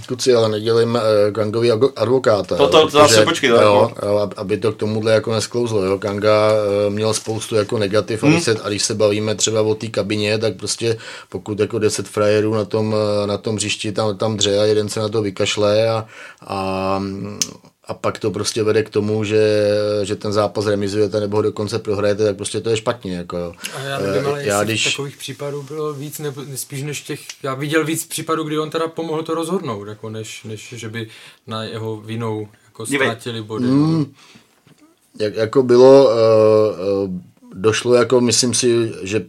Kuci, ale nedělím uh, Kangový advokáta. To, to, to zase počkej, jo, jo, aby to k tomuhle jako nesklouzlo. Jo. Kanga uh, měl spoustu jako negativ hmm. a, když se, a když se bavíme třeba o té kabině, tak prostě pokud jako 10 frajerů na tom, na tom hřišti tam, tam dře a jeden se na to vykašle a, a a pak to prostě vede k tomu, že, že ten zápas remizujete nebo ho dokonce prohrajete, tak prostě to je špatně. Jako. A já nevím, ale já, když... takových případů bylo víc, nebo spíš než těch, já viděl víc případů, kdy on teda pomohl to rozhodnout, jako než, než že by na jeho vinou jako ztratili body. Mm, jak, jako bylo, uh, uh, došlo jako, myslím si, že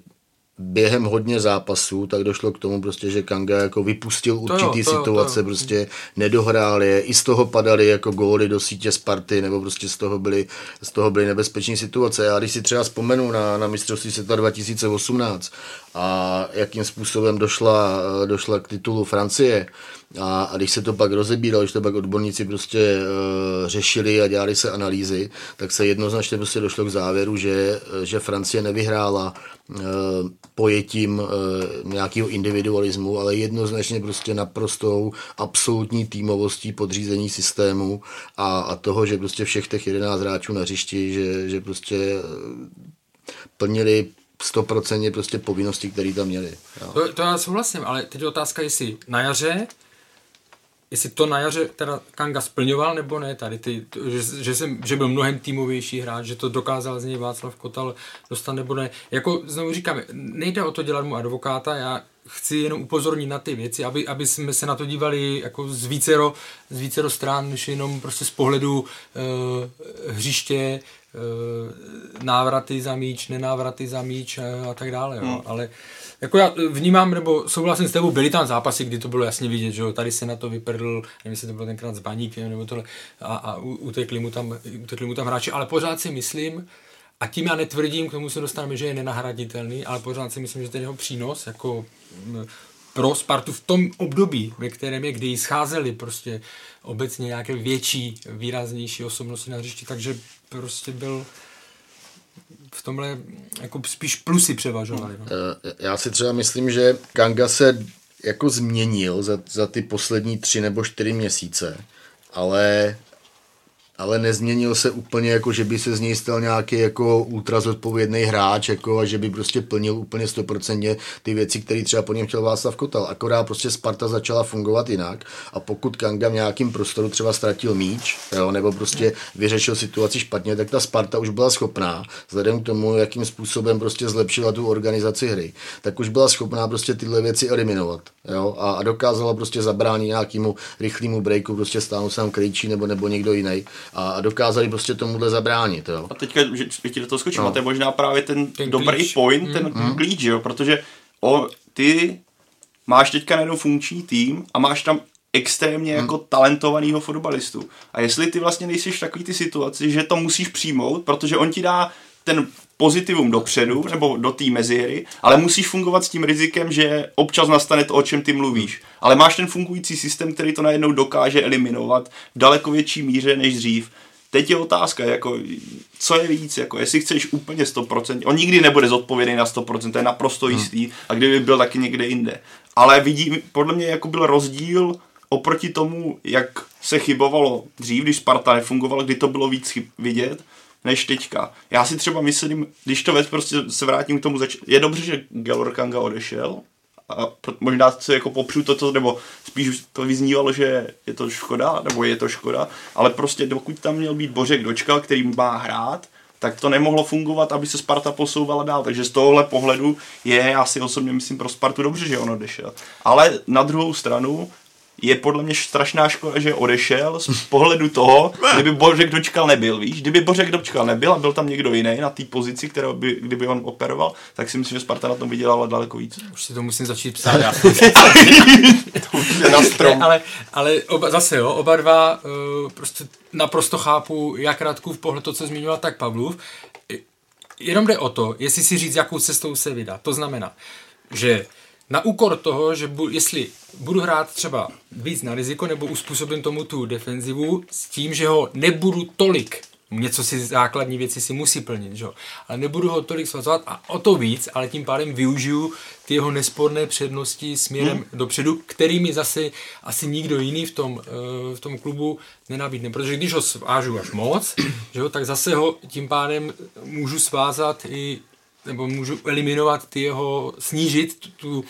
během hodně zápasů, tak došlo k tomu prostě, že Kanga jako vypustil určitý to jo, to situace, to jo. prostě nedohrál je, i z toho padaly jako góly do sítě Sparty, nebo prostě z toho byly, z toho byly nebezpečné situace. Já když si třeba vzpomenu na, na mistrovství světa 2018 a jakým způsobem došla, došla k titulu Francie, a, a když se to pak rozebíralo, když to pak odborníci prostě uh, řešili a dělali se analýzy, tak se jednoznačně prostě došlo k závěru, že, že Francie nevyhrála uh, pojetím uh, nějakého individualismu, ale jednoznačně prostě naprostou absolutní týmovostí podřízení systému a, a toho, že prostě všech těch 11 hráčů na hřišti, že, že prostě plnili stoprocentně prostě povinnosti, které tam měli. To, to já souhlasím, ale teď je otázka, jestli na jaře jestli to na jaře teda Kanga splňoval nebo ne tady, ty, že, že, jsem, že byl mnohem týmovější hráč, že to dokázal z něj Václav Kotal dostat nebo ne. Jako znovu říkám, nejde o to dělat mu advokáta, já chci jenom upozornit na ty věci, aby, aby jsme se na to dívali jako z vícero, z vícero stran, než jenom prostě z pohledu uh, hřiště, návraty za míč, nenávraty za míč a tak dále. Jo. Hmm. Ale jako já vnímám, nebo souhlasím s tebou, byly tam zápasy, kdy to bylo jasně vidět, že jo, tady se na to vyprdl, nevím, jestli to bylo tenkrát s baníkem nebo tohle, a, a utekli, mu tam, utekli mu tam hráči, ale pořád si myslím, a tím já netvrdím, k tomu se dostaneme, že je nenahraditelný, ale pořád si myslím, že ten jeho přínos jako pro Spartu v tom období, ve kterém je, kdy scházeli prostě obecně nějaké větší, výraznější osobnosti na hřišti, takže prostě byl v tomhle jako spíš plusy převažovaly. No. Eh, já si třeba myslím, že Kanga se jako změnil za, za ty poslední tři nebo čtyři měsíce, ale ale nezměnil se úplně jako, že by se z něj stal nějaký jako ultra zodpovědný hráč jako, a že by prostě plnil úplně stoprocentně ty věci, které třeba po něm chtěl Václav Kotal. Akorát prostě Sparta začala fungovat jinak a pokud Kanga v nějakým prostoru třeba ztratil míč, jo, nebo prostě vyřešil situaci špatně, tak ta Sparta už byla schopná, vzhledem k tomu, jakým způsobem prostě zlepšila tu organizaci hry, tak už byla schopná prostě tyhle věci eliminovat. Jo, a, a dokázala prostě zabránit nějakému rychlému breaku, prostě stáhnout sám Krejčí nebo, nebo někdo jiný a dokázali prostě tomuhle zabránit. Jo. A teďka, že, ti do toho skočím, no. a to je možná právě ten, ten dobrý klíč. point, mm. ten mm. klíč, jo, protože o, ty máš teďka najednou funkční tým a máš tam extrémně hmm. jako talentovaného fotbalistu. A jestli ty vlastně nejsi v takový ty situaci, že to musíš přijmout, protože on ti dá ten pozitivum dopředu nebo do té mezihry, ale musíš fungovat s tím rizikem, že občas nastane to, o čem ty mluvíš. Ale máš ten fungující systém, který to najednou dokáže eliminovat v daleko větší míře než dřív. Teď je otázka, jako, co je víc, jako, jestli chceš úplně 100%, on nikdy nebude zodpovědný na 100%, to je naprosto hmm. jistý, a kdyby byl taky někde jinde. Ale vidím, podle mě jako byl rozdíl oproti tomu, jak se chybovalo dřív, když Sparta nefungoval, kdy to bylo víc chyb vidět, než teďka. Já si třeba myslím, když to věc prostě se vrátím k tomu zač- je dobře, že Gelor Kanga odešel, a možná se jako popřu to, nebo spíš to vyznívalo, že je to škoda, nebo je to škoda, ale prostě dokud tam měl být Bořek Dočkal, který má hrát, tak to nemohlo fungovat, aby se Sparta posouvala dál. Takže z tohohle pohledu je, já si osobně myslím pro Spartu dobře, že on odešel. Ale na druhou stranu, je podle mě strašná škoda, že odešel z pohledu toho, kdyby Bořek dočkal nebyl, víš? Kdyby Bořek dočkal nebyl a byl tam někdo jiný na té pozici, kterou by, kdyby on operoval, tak si myslím, že Sparta na tom vydělala daleko víc. Už si to musím začít psát. Já. na strom. Ne, ale, ale oba, zase jo, oba dva uh, prostě naprosto chápu jak Radkův pohled to, co zmiňoval, tak Pavlův. Jenom jde o to, jestli si říct, jakou cestou se vydá. To znamená, že na úkor toho, že bu, jestli budu hrát třeba víc na riziko nebo uspůsobím tomu tu defenzivu s tím, že ho nebudu tolik něco si základní věci si musí plnit, že? ale nebudu ho tolik svazovat a o to víc, ale tím pádem využiju ty jeho nesporné přednosti směrem hmm. dopředu, kterými zase asi nikdo jiný v tom, v tom klubu nenabídne, protože když ho svážu až moc, že tak zase ho tím pádem můžu svázat i nebo můžu eliminovat ty jeho, snížit tu,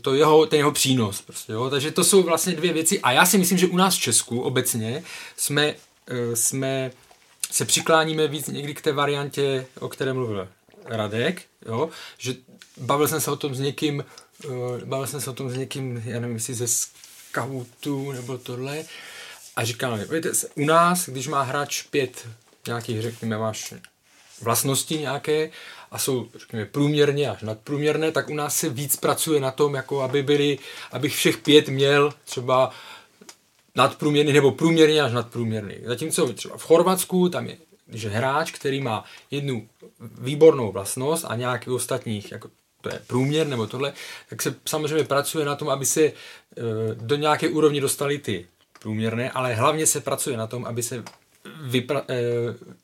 to jeho, ten jeho přínos. Prostě, jo? Takže to jsou vlastně dvě věci a já si myslím, že u nás v Česku obecně jsme Eh, jsme se přikláníme víc někdy k té variantě, o které mluvil Radek, jo? že bavil jsem se o tom s někým, eh, bavil jsem se o tom s někým, já nevím, jestli ze scoutu nebo tohle, a říkal, víte, u nás, když má hráč pět nějakých, řekněme, máš vlastnosti nějaké a jsou, řekněme, průměrně až nadprůměrné, tak u nás se víc pracuje na tom, jako aby byli, abych všech pět měl třeba nadprůměrný nebo průměrně až nadprůměrný. Zatímco třeba v Chorvatsku tam je že hráč, který má jednu výbornou vlastnost a nějaký ostatních, jako to je průměr nebo tohle, tak se samozřejmě pracuje na tom, aby se e, do nějaké úrovni dostali ty průměrné, ale hlavně se pracuje na tom, aby se vypra- e,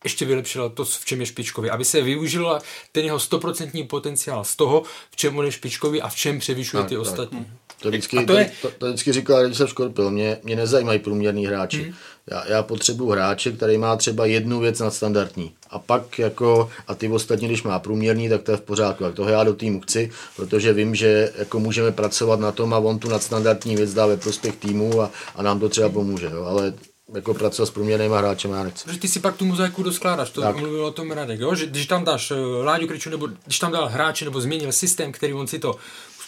ještě vylepšilo to, v čem je špičkový, aby se využil ten jeho stoprocentní potenciál z toho, v čem on je špičkový a v čem převyšuje tak, ty tak. ostatní. To vždycky, to, je... to, to, vždycky říkal jsem Škorpil, mě, mě nezajímají průměrní hráči. Hmm. Já, já potřebuji hráče, který má třeba jednu věc nadstandardní. A pak jako, a ty ostatní, když má průměrný, tak to je v pořádku. Tak toho já do týmu chci, protože vím, že jako můžeme pracovat na tom a on tu nadstandardní věc dá ve prospěch týmu a, a nám to třeba pomůže. Jo. Ale jako pracovat s průměrnými hráči já nechci. Protože ty si pak tu mozaiku doskládáš, to tak. mluvil o tom Radek, jo? že když tam dáš uh, Láďu Kriču, nebo když tam dal hráče, nebo změnil systém, který on si to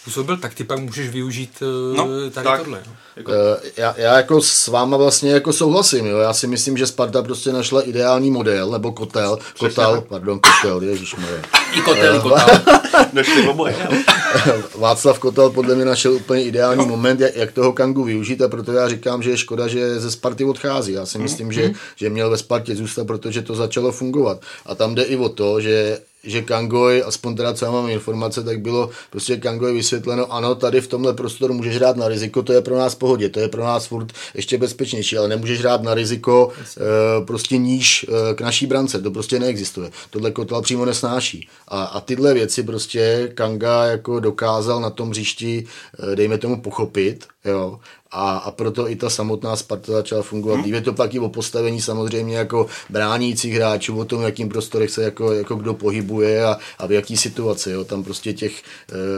způsobil, tak ty pak můžeš využít uh, no, tady tak. tohle. Jako... Uh, já, já jako s váma vlastně jako souhlasím, jo. Já si myslím, že Sparta prostě našla ideální model, nebo kotel, kotel, pardon, kotel, ježišmarja. I kotel, i kotel. Našli oboje. Václav Kotel podle mě našel úplně ideální no. moment, jak, jak toho Kangu využít a proto já říkám, že je škoda, že ze Sparty odchází. Já si mhm. myslím, mm. že, že měl ve Spartě zůstat, protože to začalo fungovat. A tam jde i o to, že že Kangoj, aspoň teda co já mám informace, tak bylo prostě Kangoj vysvětleno, ano, tady v tomhle prostoru můžeš hrát na riziko, to je pro nás pohodě, to je pro nás furt ještě bezpečnější, ale nemůžeš hrát na riziko e, prostě níž e, k naší brance, to prostě neexistuje. Tohle Kotel přímo nesnáší. A, a tyhle věci prostě Kanga jako dokázal na tom hřišti, e, dejme tomu, pochopit, jo, a, a proto i ta samotná Sparta začala fungovat. Hmm. Je to pak i o postavení samozřejmě jako bránících hráčů, o tom, jakým prostorech se jako, jako kdo pohybuje a, a v jaký situaci. Jo. Tam prostě těch,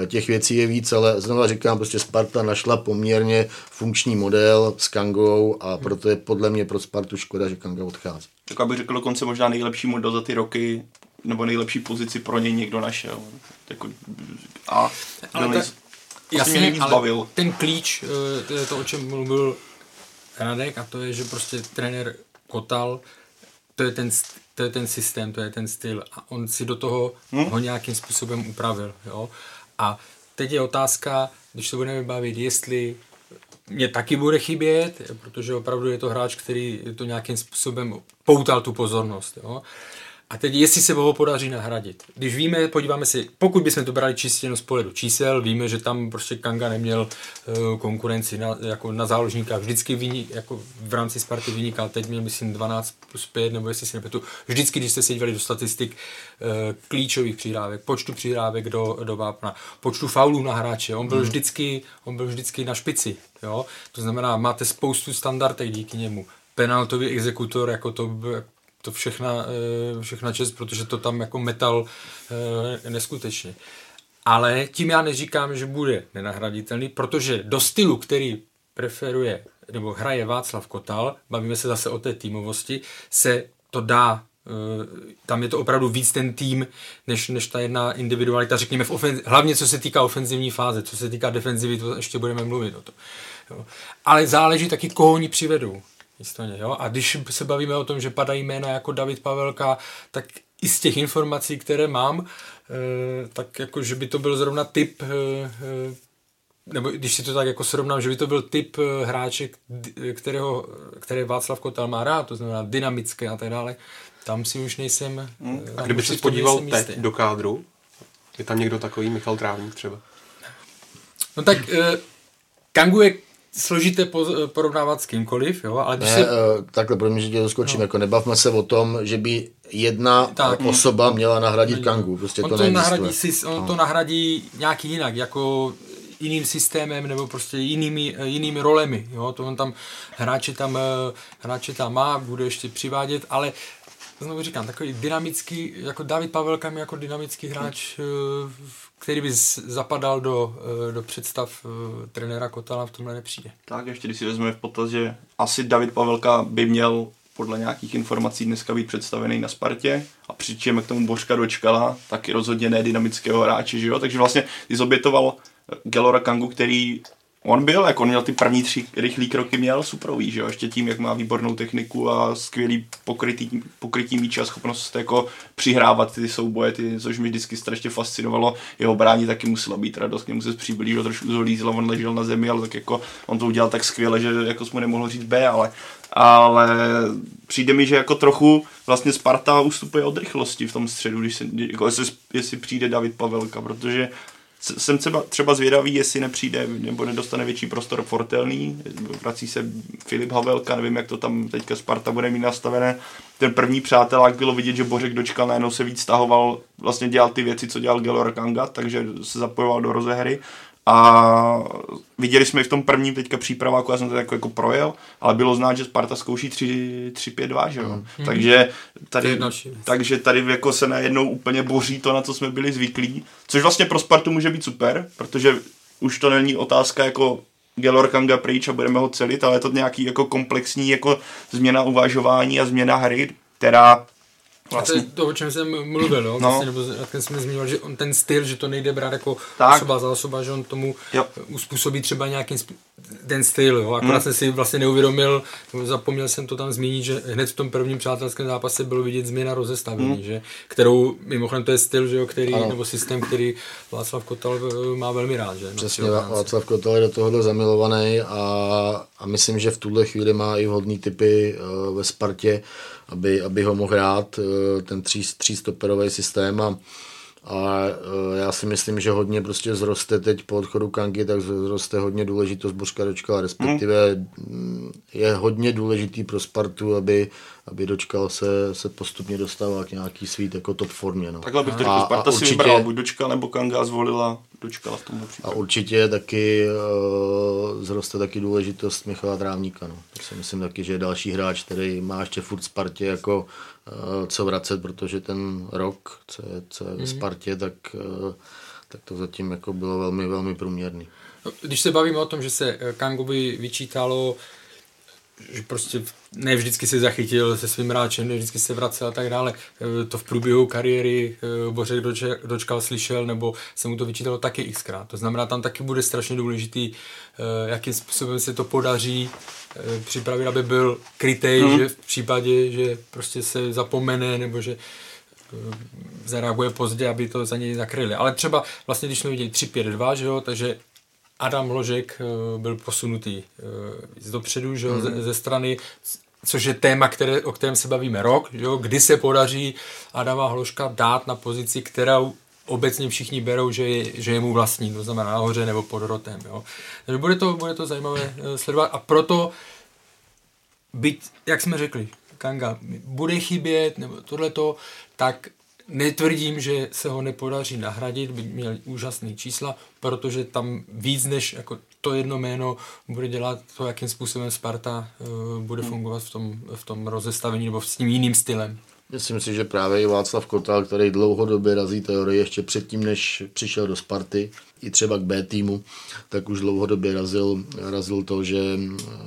eh, těch věcí je víc, ale znova říkám, prostě Sparta našla poměrně funkční model s Kangou a proto je podle mě pro Spartu škoda, že Kanga odchází. Tak abych řekl dokonce možná nejlepší model za ty roky, nebo nejlepší pozici pro něj někdo našel. Jako, a ale ta, Jasně, mě ale ten klíč, eh, to je to, o čem mluvil Radek, a to je, že prostě trenér Kotal, to je ten, to je ten systém, to je ten styl a on si do toho hmm? ho nějakým způsobem upravil. Jo? A teď je otázka, když se budeme bavit, jestli mě taky bude chybět, protože opravdu je to hráč, který to nějakým způsobem poutal tu pozornost. Jo? A teď, jestli se ho podaří nahradit. Když víme, podíváme si, pokud bychom to brali čistě z pohledu čísel, víme, že tam prostě Kanga neměl uh, konkurenci na, jako na záložníka. Vždycky vyní, jako v rámci Sparty vynikal. Teď měl, myslím, 12 plus 5, nebo jestli si nepětu. Vždycky, když jste se dívali do statistik uh, klíčových přihrávek, počtu přihrávek do, do vápna, počtu faulů na hráče, on byl, hmm. vždycky, on byl vždycky na špici. Jo? To znamená, máte spoustu standardek díky němu penaltový exekutor, jako to to všechna, eh, všechna čest, protože to tam jako metal eh, neskutečně. Ale tím já neříkám, že bude nenahraditelný, protože do stylu, který preferuje nebo hraje Václav Kotal, bavíme se zase o té týmovosti, se to dá tam je to opravdu víc ten tým, než, než ta jedna individualita, řekněme, v ofen, hlavně co se týká ofenzivní fáze, co se týká defenzivy, to ještě budeme mluvit o to. Jo. Ale záleží taky, koho oni přivedou. Jistoně, jo? A když se bavíme o tom, že padají jména jako David Pavelka, tak i z těch informací, které mám, tak jako, že by to byl zrovna typ nebo když si to tak jako srovnám, že by to byl typ eh, hráče, kterého, který Václav Kotal má rád, to znamená dynamické a tak dále, tam si už nejsem... Hmm. A kdyby se podíval teď do kádru, je tam někdo takový, Michal Trávník třeba? No tak uh, Kangu je složité porovnávat s kýmkoliv, jo, ale když ne, se... Uh, takhle, pro mě, že tě doskočím, no. jako nebavme se o tom, že by jedna tak, osoba měla nahradit Kangu, prostě on to, to nahradí, on no. to nahradí nějaký jinak, jako jiným systémem nebo prostě jinými, jinými rolemi. Jo? To on tam hráče tam, eh, hráče tam má, bude ještě přivádět, ale znovu říkám, takový dynamický, jako David Pavelka mi jako dynamický hráč, eh, který by zapadal do, eh, do představ trenéra Kotala v tomhle nepřijde. Tak ještě když si vezmeme v potaz, že asi David Pavelka by měl podle nějakých informací dneska být představený na Spartě a přičem k tomu Božka dočkala, taky rozhodně ne dynamického hráče, že jo? Takže vlastně ty zobětoval Gelora Kangu, který on byl, jako on měl ty první tři rychlé kroky, měl suprový, že jo, ještě tím, jak má výbornou techniku a skvělý pokrytý, pokrytí míče a schopnost jako přihrávat ty souboje, ty, což mi vždycky strašně fascinovalo. Jeho brání taky musela být radost, k němu se přiblížil, trošku zolízl, on ležel na zemi, ale tak jako on to udělal tak skvěle, že jako jsme nemohli říct B, ale, ale přijde mi, že jako trochu vlastně Sparta ustupuje od rychlosti v tom středu, když se, jako jestli, jestli přijde David Pavelka, protože jsem třeba, třeba zvědavý, jestli nepřijde nebo nedostane větší prostor Fortelný, vrací se Filip Havelka, nevím, jak to tam teďka Sparta bude mít nastavené. Ten první přátelák bylo vidět, že Bořek dočkal, najednou se víc stahoval, vlastně dělal ty věci, co dělal Gelor Kanga, takže se zapojoval do rozehry a viděli jsme i v tom prvním teďka přípraváku, já jsem to jako, jako projel, ale bylo znát, že Sparta zkouší 3-5-2, že jo. Mm. Takže tady, takže tady jako se najednou úplně boří to, na co jsme byli zvyklí, což vlastně pro Spartu může být super, protože už to není otázka jako Gelor Kanga pryč a budeme ho celit, ale je to nějaký jako komplexní jako změna uvažování a změna hry, která Vlastně. A to je to, o čem jsem mluvil, jo? No. Vlastně, nebo jak jsme zmiňoval, že on ten styl, že to nejde brát jako tak. osoba za osoba, že on tomu jo. uspůsobí třeba nějaký ten styl, jo? Akorát hmm. jsem si vlastně neuvědomil, zapomněl jsem to tam zmínit, že hned v tom prvním přátelském zápase bylo vidět změna rozestavení, hmm. že? kterou, mimochodem to je styl, že jo, který, ano. nebo systém, který Václav Kotal eh, má velmi rád, že? Přesně, Václav Kotal je do tohohle zamilovaný a, a myslím, že v tuhle chvíli má i vhodný typy uh, ve Spartě, aby, aby ho mohl hrát eh, ten tří, třístoperový systém a, a eh, já si myslím, že hodně prostě zroste teď po odchodu Kanky, tak zroste hodně důležitost Božka Dočkala, respektive mm. je hodně důležitý pro Spartu, aby, aby Dočkal se, se postupně dostával k nějaký svít jako top formě. No. Takhle bych to řekl, Sparta a si určitě, vybrala buď Dočkal nebo Kanga zvolila Dočkala v tomhle případě. A určitě taky uh, zroste taky důležitost Michala Trávníka. No. To si myslím taky, že je další hráč, který má ještě furt Spartě jako uh, co vracet, protože ten rok, co je, co je mm. Spartě, tak, uh, tak to zatím jako bylo velmi, velmi průměrný. No, když se bavíme o tom, že se Kangovi vyčítalo že prostě ne vždycky se zachytil se svým hráčem, ne vždycky se vracel a tak dále. E, to v průběhu kariéry e, Bořek dočkal, slyšel, nebo se mu to vyčítalo taky xkrát. To znamená, tam taky bude strašně důležitý, e, jakým způsobem se to podaří připravit, aby byl krytej, mm. že v případě, že prostě se zapomene, nebo že zareaguje pozdě, aby to za něj zakryli. Ale třeba vlastně, když jsme viděli 3-5-2, že jo, takže Adam Ložek eh, byl posunutý eh, z dopředu, že, mm. ze, ze strany, což je téma, které, o kterém se bavíme rok, že, kdy se podaří Adama Hloška dát na pozici, kterou obecně všichni berou, že je, že je mu vlastní, to znamená nahoře nebo pod rotem. Jo. Takže bude to, bude to zajímavé eh, sledovat a proto byť, jak jsme řekli, Kanga bude chybět, nebo tohleto, tak netvrdím, že se ho nepodaří nahradit, by měl úžasný čísla, protože tam víc než jako to jedno jméno bude dělat to, jakým způsobem Sparta uh, bude hmm. fungovat v tom, v tom rozestavení nebo s tím jiným stylem. Myslím si, že právě i Václav Kotal, který dlouhodobě razí teorie ještě předtím, než přišel do Sparty, i třeba k B týmu, tak už dlouhodobě razil, razil to, že,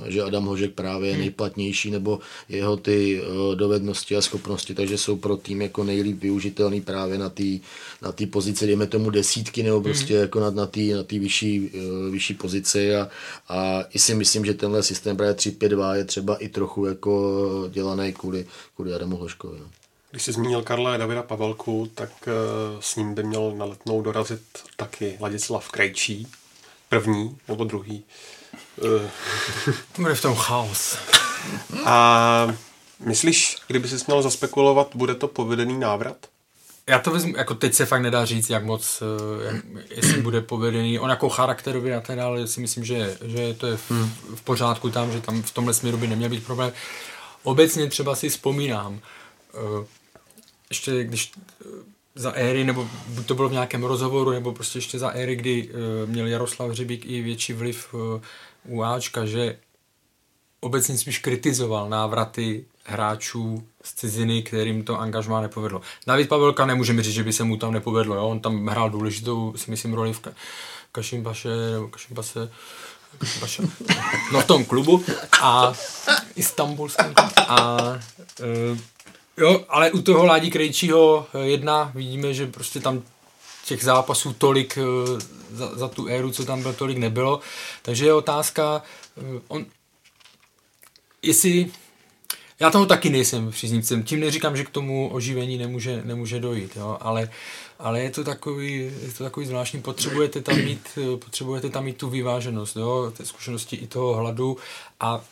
že Adam Hožek právě je nejplatnější nebo jeho ty eh, dovednosti a schopnosti, takže jsou pro tým jako nejlíp využitelný právě na té na tý pozici, dejme tomu desítky nebo prostě mm. jako na, na té na tý vyšší, uh, vyšší pozici a, a i si myslím, že tenhle systém právě 3-5-2 je třeba i trochu jako dělaný kvůli, kvůli Adamu Hožkovi. No. Když jsi zmínil Karla Davida Pavelku, tak uh, s ním by měl na letnou dorazit taky Ladislav Krejčí, první nebo druhý. Uh, bude v tom chaos. A myslíš, kdyby si měl zaspekulovat, bude to povedený návrat? Já to vezmu, jako teď se fakt nedá říct, jak moc, eh, jak, jestli bude povedený. On jako charakterově a tak dále si myslím, že, že to je v, hmm. v pořádku tam, že tam v tomhle směru by neměl být problém. Obecně třeba si vzpomínám, ještě když eh, za éry, nebo buď to bylo v nějakém rozhovoru, nebo prostě ještě za éry, kdy uh, měl Jaroslav Hřebík i větší vliv uh, u Ačka, že obecně spíš kritizoval návraty hráčů z ciziny, kterým to angažmá nepovedlo. David Pavelka nemůžeme říct, že by se mu tam nepovedlo, jo? on tam hrál důležitou, si myslím, roli v Ka- Kašimbaše, nebo Kašimbase, Kašimbaše, no v tom klubu a Istanbulském a uh, Jo, ale u toho Ládí Krejčího eh, jedna vidíme, že prostě tam těch zápasů tolik eh, za, za tu éru, co tam byl, tolik nebylo. Takže je otázka, eh, on, jestli já toho taky nejsem příznivcem. Tím neříkám, že k tomu oživení nemůže, nemůže dojít, jo? Ale, ale je to takový, je to takový zvláštní. Potřebujete tam mít, potřebujete tam mít tu vyváženost, jo? té zkušenosti i toho hladu a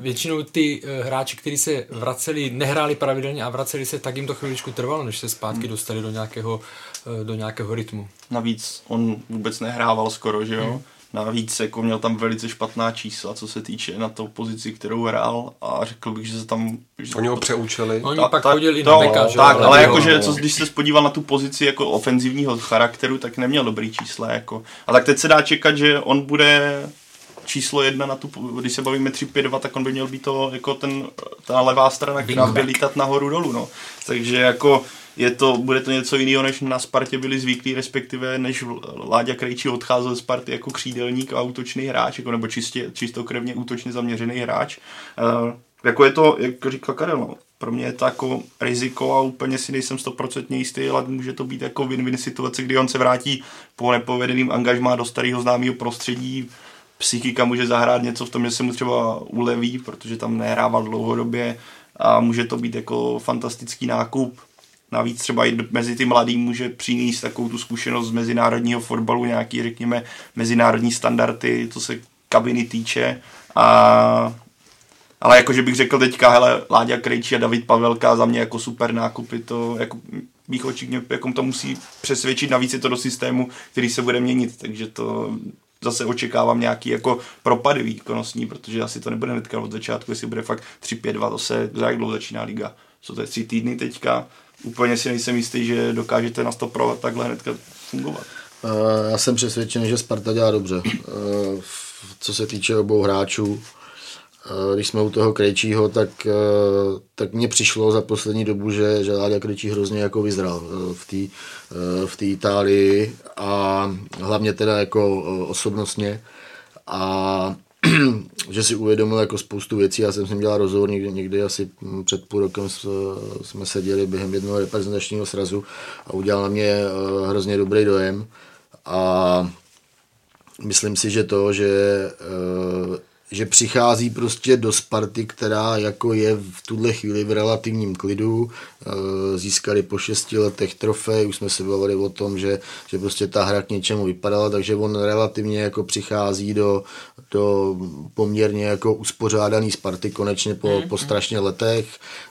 většinou ty uh, hráči, kteří se vraceli, nehráli pravidelně a vraceli se, tak jim to chviličku trvalo, než se zpátky hmm. dostali do nějakého, uh, do nějakého rytmu. Navíc on vůbec nehrával skoro, že jo? Hmm. Navíc jako měl tam velice špatná čísla, co se týče na tou pozici, kterou hrál a řekl bych, že se tam... Že Oni ho přeučili. Oni ta, pak ta, chodili na beka, že Tak, ale, ale jakože, co, když se spodíval na tu pozici jako ofenzivního charakteru, tak neměl dobrý čísla. Jako. A tak teď se dá čekat, že on bude číslo jedna na tu, když se bavíme 3-5-2, tak on by měl být to jako ten, ta levá strana, která by lítat nahoru dolů, no. Takže jako je to, bude to něco jiného, než na Spartě byli zvyklí, respektive než Láďa Krejčí odcházel z Sparty jako křídelník a útočný hráč, jako, nebo čistě, čistokrevně útočně zaměřený hráč. Uh, jako je to, jak říkal Karel, no, pro mě je to jako riziko a úplně si nejsem stoprocentně jistý, ale může to být jako win-win situace, kdy on se vrátí po nepovedeným angažmá do starého známého prostředí, psychika může zahrát něco v tom, že se mu třeba uleví, protože tam nehrával dlouhodobě a může to být jako fantastický nákup. Navíc třeba i mezi ty mladý může přinést takovou tu zkušenost z mezinárodního fotbalu, nějaký, řekněme, mezinárodní standardy, co se kabiny týče. A ale jakože bych řekl teďka, hele, Láďa Krejčí a David Pavelka za mě jako super nákupy, to jako mých očích jako to musí přesvědčit, navíc je to do systému, který se bude měnit, takže to zase očekávám nějaký jako propady výkonnostní, protože asi to nebude hnedka od začátku, jestli bude fakt 3-5-2, to se, za jak dlouho začíná liga. Jsou to tři týdny teďka, úplně si nejsem jistý, že dokážete na 100 takhle hnedka fungovat. Uh, já jsem přesvědčen, že Sparta dělá dobře. Uh, co se týče obou hráčů, Eh, když jsme u toho Krejčího, tak, eh, tak mně přišlo za poslední dobu, že, že Láďa Krejčí hrozně jako vyzral eh, v té v té Itálii a hlavně teda jako osobnostně a že si uvědomil jako spoustu věcí. Já jsem s ním dělal rozhovor někdy, někdy asi před půl rokem jsme seděli během jednoho reprezentačního srazu a udělal na mě hrozně dobrý dojem a myslím si, že to, že že přichází prostě do Sparty, která jako je v tuhle chvíli v relativním klidu. Eh, získali po šesti letech trofej, už jsme se bavili o tom, že, že prostě ta hra k něčemu vypadala, takže on relativně jako přichází do, do poměrně jako uspořádaný Sparty konečně po, mm, po strašně letech.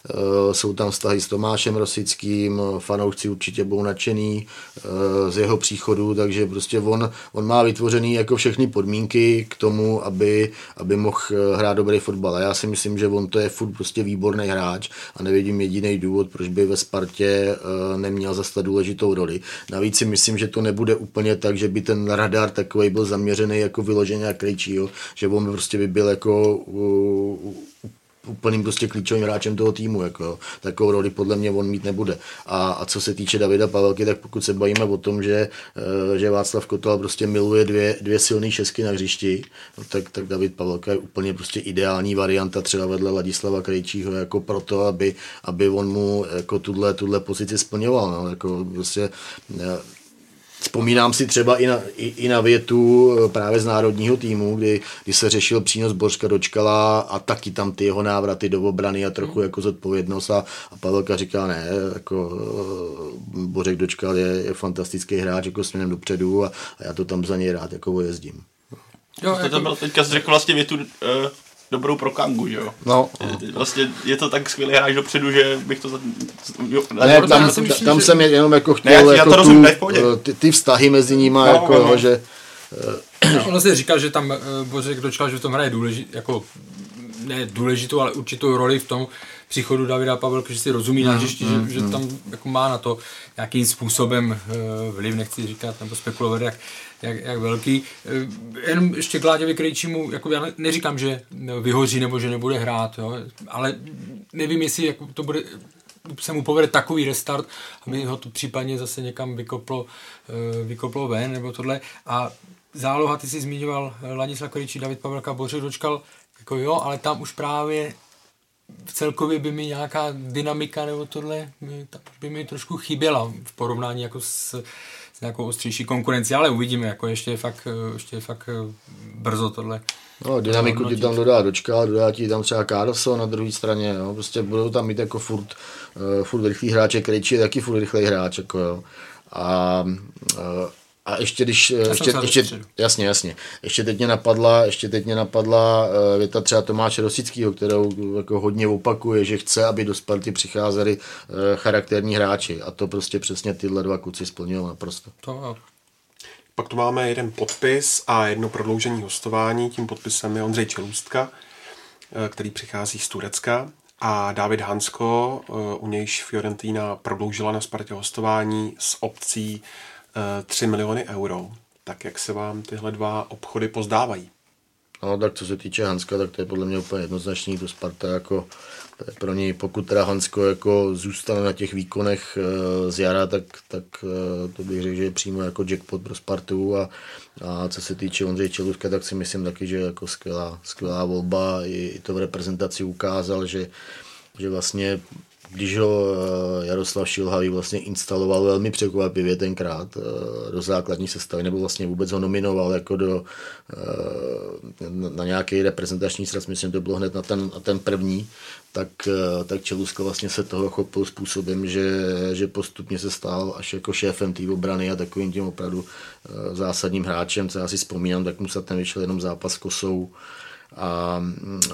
Eh, jsou tam vztahy s Tomášem Rosickým, fanoušci určitě budou nadšený eh, z jeho příchodu, takže prostě on, on má vytvořený jako všechny podmínky k tomu, aby, aby aby mohl eh, hrát dobrý fotbal. A já si myslím, že on to je furt prostě výborný hráč a nevidím jediný důvod, proč by ve Spartě eh, neměl zase důležitou roli. Navíc si myslím, že to nebude úplně tak, že by ten radar takový byl zaměřený jako vyloženě na Krejčího, že on prostě by byl jako úplným prostě klíčovým hráčem toho týmu. Jako, takovou roli podle mě on mít nebude. A, a co se týče Davida Pavelky, tak pokud se bavíme o tom, že, eh, že Václav Kotal prostě miluje dvě, dvě silné šesky na hřišti, no, tak, tak David Pavelka je úplně prostě ideální varianta třeba vedle Ladislava Krejčího jako proto, aby, aby on mu jako tuhle, tuhle pozici splňoval. No, jako prostě, eh, Vzpomínám si třeba i na, i, i na větu eh, právě z národního týmu, kdy, kdy se řešil přínos Bořka Dočkala a taky tam ty jeho návraty do obrany a trochu jako zodpovědnost a, a Pavelka říká, ne, jako eh, Bořek Dočkal je, je fantastický hráč jako směrem dopředu a, a já to tam za něj rád jako jezdím. Jo, to, jako... to byl teďka jsi řekl vlastně větu uh, dobrou pro Kangu, že jo? No. Vlastně je to tak skvělý hráč dopředu, že bych to... Za, jo, ne, tam, myslím, tam že... jsem jenom jako chtěl ne, jako rozumím, tu, eh, ty, ty, vztahy mezi nimi, no, jako, no, no. že... No, ono si říkal, že tam uh, Bořek dočkal, že v tom hraje důležit, jako ne důležitou, ale určitou roli v tom příchodu Davida Pavelka, že si rozumí na mm, hřišti, mm, že, že mm. tam jako má na to nějakým způsobem vliv, nechci říkat nebo spekulovat, jak, jak, jak velký. Eh, jenom ještě Kláďovi Krejčímu, jako já neříkám, že vyhoří nebo že nebude hrát, jo, ale nevím, jestli jako to bude se mu povede takový restart, aby ho to případně zase někam vykoplo, eh, vykoplo ven nebo tohle. A záloha, ty jsi zmiňoval Ladislav Krejčí, David Pavelka, Bořek dočkal, jako jo, ale tam už právě celkově by mi nějaká dynamika nebo tohle by mi trošku chyběla v porovnání jako s nějakou ostřejší konkurenci, ale uvidíme, jako ještě je fakt, ještě je fakt eh, brzo tohle. No, dynamiku ti tam dodá dočka, dodá ti tam třeba Carlson na druhé straně, jo. prostě budou tam mít jako furt, uh, furt rychlý hráče, Krejčí je taky furt rychlej hráč, jako jo. A a ještě když, ještě, ještě, jasně, jasně, ještě teď mě napadla, ještě teď mě napadla uh, věta třeba Tomáše Rosického, kterou jako hodně opakuje, že chce, aby do Sparty přicházeli uh, charakterní hráči a to prostě přesně tyhle dva kluci splnil naprosto. To. Pak tu máme jeden podpis a jedno prodloužení hostování. Tím podpisem je Ondřej Čelůstka, eh, který přichází z Turecka a David Hansko, u nějž Fiorentina prodloužila na Spartě hostování s opcí 3 miliony euro. Tak jak se vám tyhle dva obchody pozdávají? No, tak co se týče Hanska, tak to je podle mě úplně jednoznačný. To Sparta jako pro něj, pokud teda Hansko jako zůstane na těch výkonech e, z jara, tak, tak e, to bych řekl, že je přímo jako jackpot pro Spartu a, a co se týče Ondřej Čelůvka, tak si myslím taky, že jako skvělá, skvělá volba. I, I to v reprezentaci ukázal, že, že vlastně když ho eh, Jaroslav Šilhavý vlastně instaloval velmi překvapivě tenkrát eh, do základní sestavy, nebo vlastně vůbec ho nominoval jako do, eh, na nějaký reprezentační sraz, myslím, to bylo hned na ten, na ten první, tak, tak Čeluska vlastně se toho chopil způsobem, že, že postupně se stál až jako šéfem té obrany a takovým tím opravdu zásadním hráčem, co já si vzpomínám, tak mu ten vyšel jenom zápas kosou, a,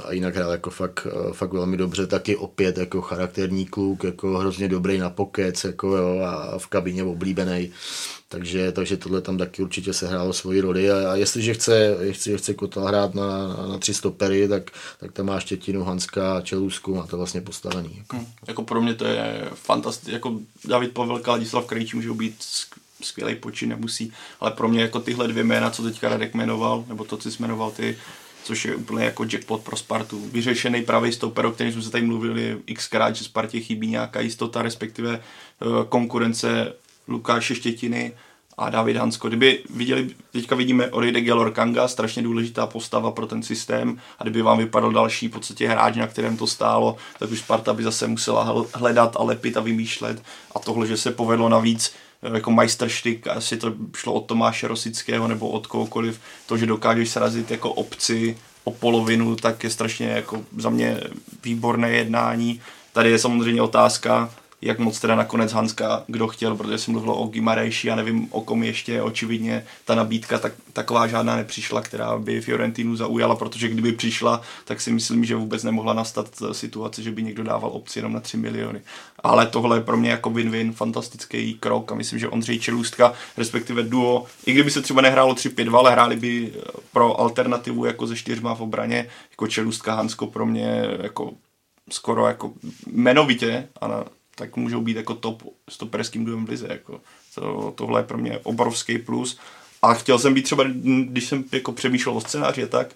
a jinak hrál jako fakt, fakt velmi dobře, taky opět jako charakterní kluk, jako hrozně dobrý na pokec, jako jo, a v kabině oblíbený. Takže, takže tohle tam taky určitě se hrálo svoji roli a, a jestliže chce, jestli chce Kotal hrát na, na, tři stopery, tak, tak tam má Štětinu, Hanska a Čelůsku, má to vlastně postavený. Jako. Hmm, jako pro mě to je fantastické, jako David Pavelka a Ladislav Krejčí můžou být skvělý počin, nemusí, ale pro mě jako tyhle dvě jména, co teďka Radek jmenoval, nebo to, co jsi jmenoval ty, což je úplně jako jackpot pro Spartu. Vyřešený pravý stoper, o kterém jsme se tady mluvili xkrát, že Spartě chybí nějaká jistota, respektive eh, konkurence Lukáše Štětiny a David Hansko. Kdyby viděli, teďka vidíme odejde Gelor Kanga, strašně důležitá postava pro ten systém a kdyby vám vypadal další v podstatě hráč, na kterém to stálo, tak už Sparta by zase musela hledat a lepit a vymýšlet a tohle, že se povedlo navíc jako majstrštyk, asi to šlo od Tomáše Rosického nebo od kohokoliv, to, že dokážeš srazit jako obci o polovinu, tak je strašně jako za mě výborné jednání. Tady je samozřejmě otázka, jak moc teda nakonec Hanska kdo chtěl, protože jsem mluvil o Gimarejši a nevím o kom ještě, očividně ta nabídka tak, taková žádná nepřišla, která by Fiorentinu zaujala, protože kdyby přišla, tak si myslím, že vůbec nemohla nastat situace, že by někdo dával opci jenom na 3 miliony. Ale tohle je pro mě jako win-win, fantastický krok a myslím, že Ondřej Čelůstka, respektive duo, i kdyby se třeba nehrálo 3-5-2, ale hráli by pro alternativu jako ze čtyřma v obraně, jako Čelůstka Hansko pro mě jako skoro jako jmenovitě a na, tak můžou být jako top stoperským duem v lize. Jako. To, tohle je pro mě obrovský plus. A chtěl jsem být třeba, když jsem jako přemýšlel o scénáři, tak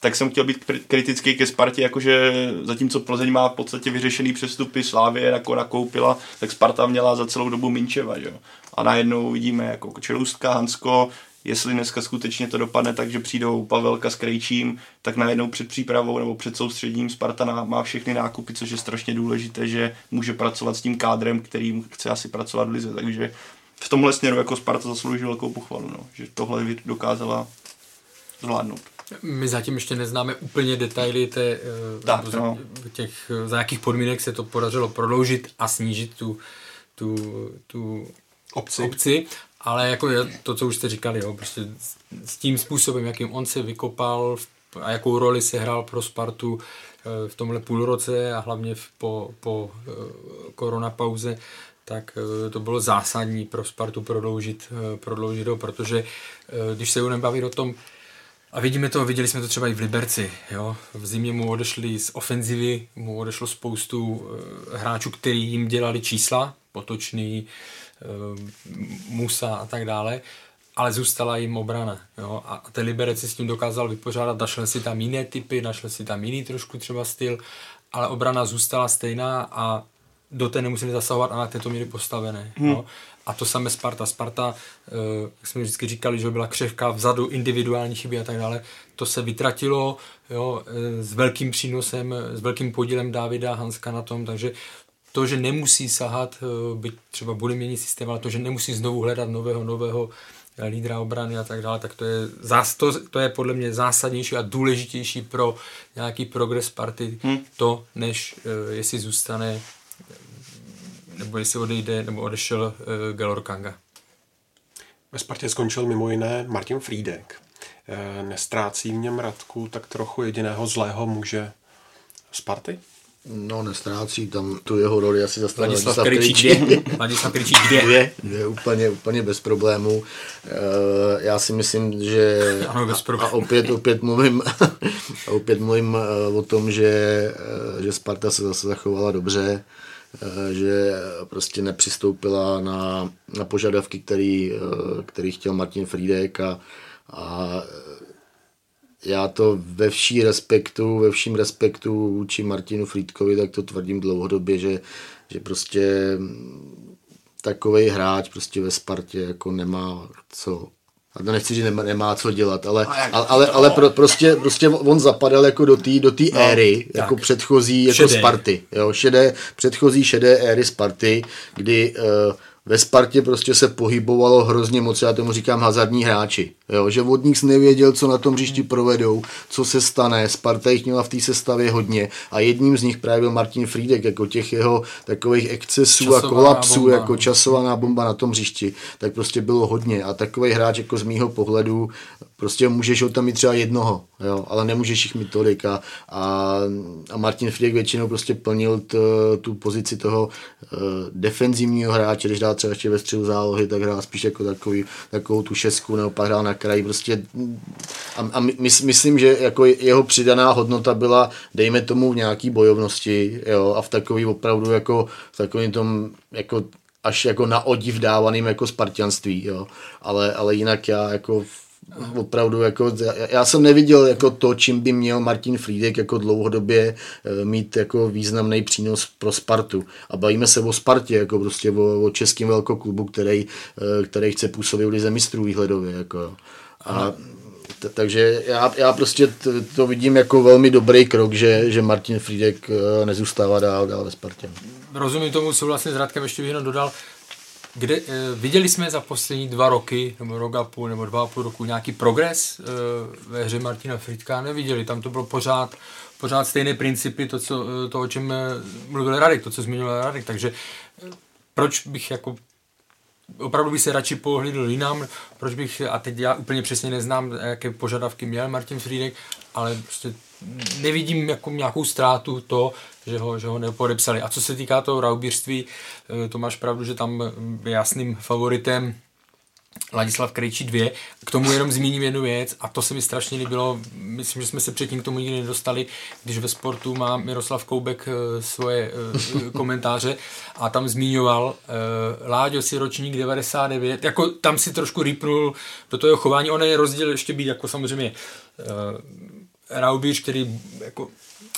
tak jsem chtěl být kritický ke Spartě, jakože zatímco Plzeň má v podstatě vyřešený přestupy, Slávě jako nakoupila, tak Sparta měla za celou dobu Minčeva, jo. A najednou vidíme jako Čelůstka, Hansko, jestli dneska skutečně to dopadne tak, že přijdou Pavelka s Krejčím, tak najednou před přípravou nebo před soustředím Sparta má všechny nákupy, což je strašně důležité, že může pracovat s tím kádrem, kterým chce asi pracovat v Lize. Takže v tomhle směru jako Sparta zaslouží velkou pochvalu, no, že tohle dokázala zvládnout. My zatím ještě neznáme úplně detaily té, eh, tak, no. těch, za jakých podmínek se to podařilo prodloužit a snížit tu, tu, tu obci. obci. Ale jako to, co už jste říkali, jo, prostě s tím způsobem, jakým on se vykopal a jakou roli se hrál pro Spartu eh, v tomhle půlroce a hlavně po, po eh, koronapauze, tak eh, to bylo zásadní pro Spartu prodloužit, prodloužit ho, protože když se budeme bavit o tom, a vidíme to, viděli jsme to třeba i v Liberci, jo? v zimě mu odešli z ofenzivy, mu odešlo spoustu hráčů, který jim dělali čísla, potočný, Musa a tak dále, ale zůstala jim obrana. Jo? A ten Liberec si s tím dokázal vypořádat, našel si tam jiné typy, našel si tam jiný trošku třeba styl, ale obrana zůstala stejná a do té nemuseli zasahovat a na té to měli postavené. Hmm. Jo? A to samé Sparta. Sparta, eh, jak jsme vždycky říkali, že byla křehká vzadu, individuální chyby a tak dále, to se vytratilo jo, eh, s velkým přínosem, s velkým podílem Davida Hanska na tom, takže to, že nemusí sahat, eh, byť třeba bude měnit systém, ale to, že nemusí znovu hledat nového, nového eh, lídra obrany a tak dále, tak to je, zás, to, to je podle mě zásadnější a důležitější pro nějaký progres party, hmm. to, než uh, jestli zůstane nebo jestli odejde, nebo odešel uh, Gelor Kanga. Ve Spartě skončil mimo jiné Martin Frídek. E, nestrácí v něm Radku tak trochu jediného zlého muže Sparty? No, nestrácí tam tu jeho roli asi zase Ladislav Kryčík dvě. Ladislav Kryčík dvě. dvě. Dvě, úplně, úplně bez problémů. E, já si myslím, že ano, bez a, a opět, opět mluvím, a opět mluvím uh, o tom, že, uh, že Sparta se zase zachovala dobře, že prostě nepřistoupila na, na požadavky, který, který chtěl Martin Frídek a, a já to ve vší respektu, ve vším respektu vůči Martinu Frýdkovi, tak to tvrdím dlouhodobě, že, že prostě takový hráč prostě ve Spartě jako nemá co a to nechci, že nemá, nemá co dělat, ale, ale, ale, ale pro, prostě, prostě on zapadal jako do té do tý no, éry, tak. jako předchozí jako šedé. Sparty, jo, šedé, předchozí šedé éry Sparty, kdy uh, ve Spartě prostě se pohybovalo hrozně moc, já tomu říkám hazardní hráči. Jo, že vodník nevěděl, co na tom hřišti provedou, co se stane. Sparta jich měla v té sestavě hodně a jedním z nich právě byl Martin Friedek, jako těch jeho takových excesů časovaná a kolapsů, bomba. jako časovaná bomba na tom hřišti, tak prostě bylo hodně. A takový hráč jako z mýho pohledu, prostě můžeš ho tam mít třeba jednoho, jo, ale nemůžeš jich mít tolik. A, a, a Martin Friedek většinou prostě plnil t, tu pozici toho uh, defenzivního hráče, když dá třeba ještě ve středu zálohy, tak hrál spíš jako takový, takovou tu šestku, nebo pak hrál na kraji prostě a, a my, myslím, že jako jeho přidaná hodnota byla, dejme tomu v nějaký bojovnosti, jo, a v takový opravdu jako, v takovým tom, jako až jako na odiv dávaným jako spartianství, jo. Ale, ale jinak já jako opravdu jako, já jsem neviděl jako to, čím by měl Martin Friedek jako dlouhodobě eh, mít jako významný přínos pro Spartu. A bavíme se o Spartě, jako prostě o, o českém velkoklubu, který, eh, který chce působit v lize mistrů výhledově. Jako. A t- takže já, já prostě t- to vidím jako velmi dobrý krok, že, že Martin Friedek eh, nezůstává dál, dál ve Spartě. Rozumím tomu, souhlasně s Radkem, ještě bych jenom dodal, kde, e, viděli jsme za poslední dva roky, nebo rok a půl, nebo dva a půl roku nějaký progres e, ve hře Martina Friedka? Neviděli, tam to bylo pořád, pořád stejné principy, to, co, to, o čem mluvil Radek, to, co zmiňoval Radek, takže proč bych jako opravdu bych se radši pohlídl jinam, proč bych, a teď já úplně přesně neznám, jaké požadavky měl Martin Friedek, ale prostě nevidím jako nějakou ztrátu to, že ho, že ho nepodepsali. A co se týká toho raubířství, eh, to máš pravdu, že tam je jasným favoritem Ladislav Krejčí 2. K tomu jenom zmíním jednu věc a to se mi strašně líbilo, myslím, že jsme se předtím k tomu nikdy nedostali, když ve sportu má Miroslav Koubek eh, svoje eh, komentáře a tam zmiňoval Láďo si ročník 99, jako tam si trošku rýpnul do toho chování, ono je rozdíl ještě být jako samozřejmě Raubíř, který jako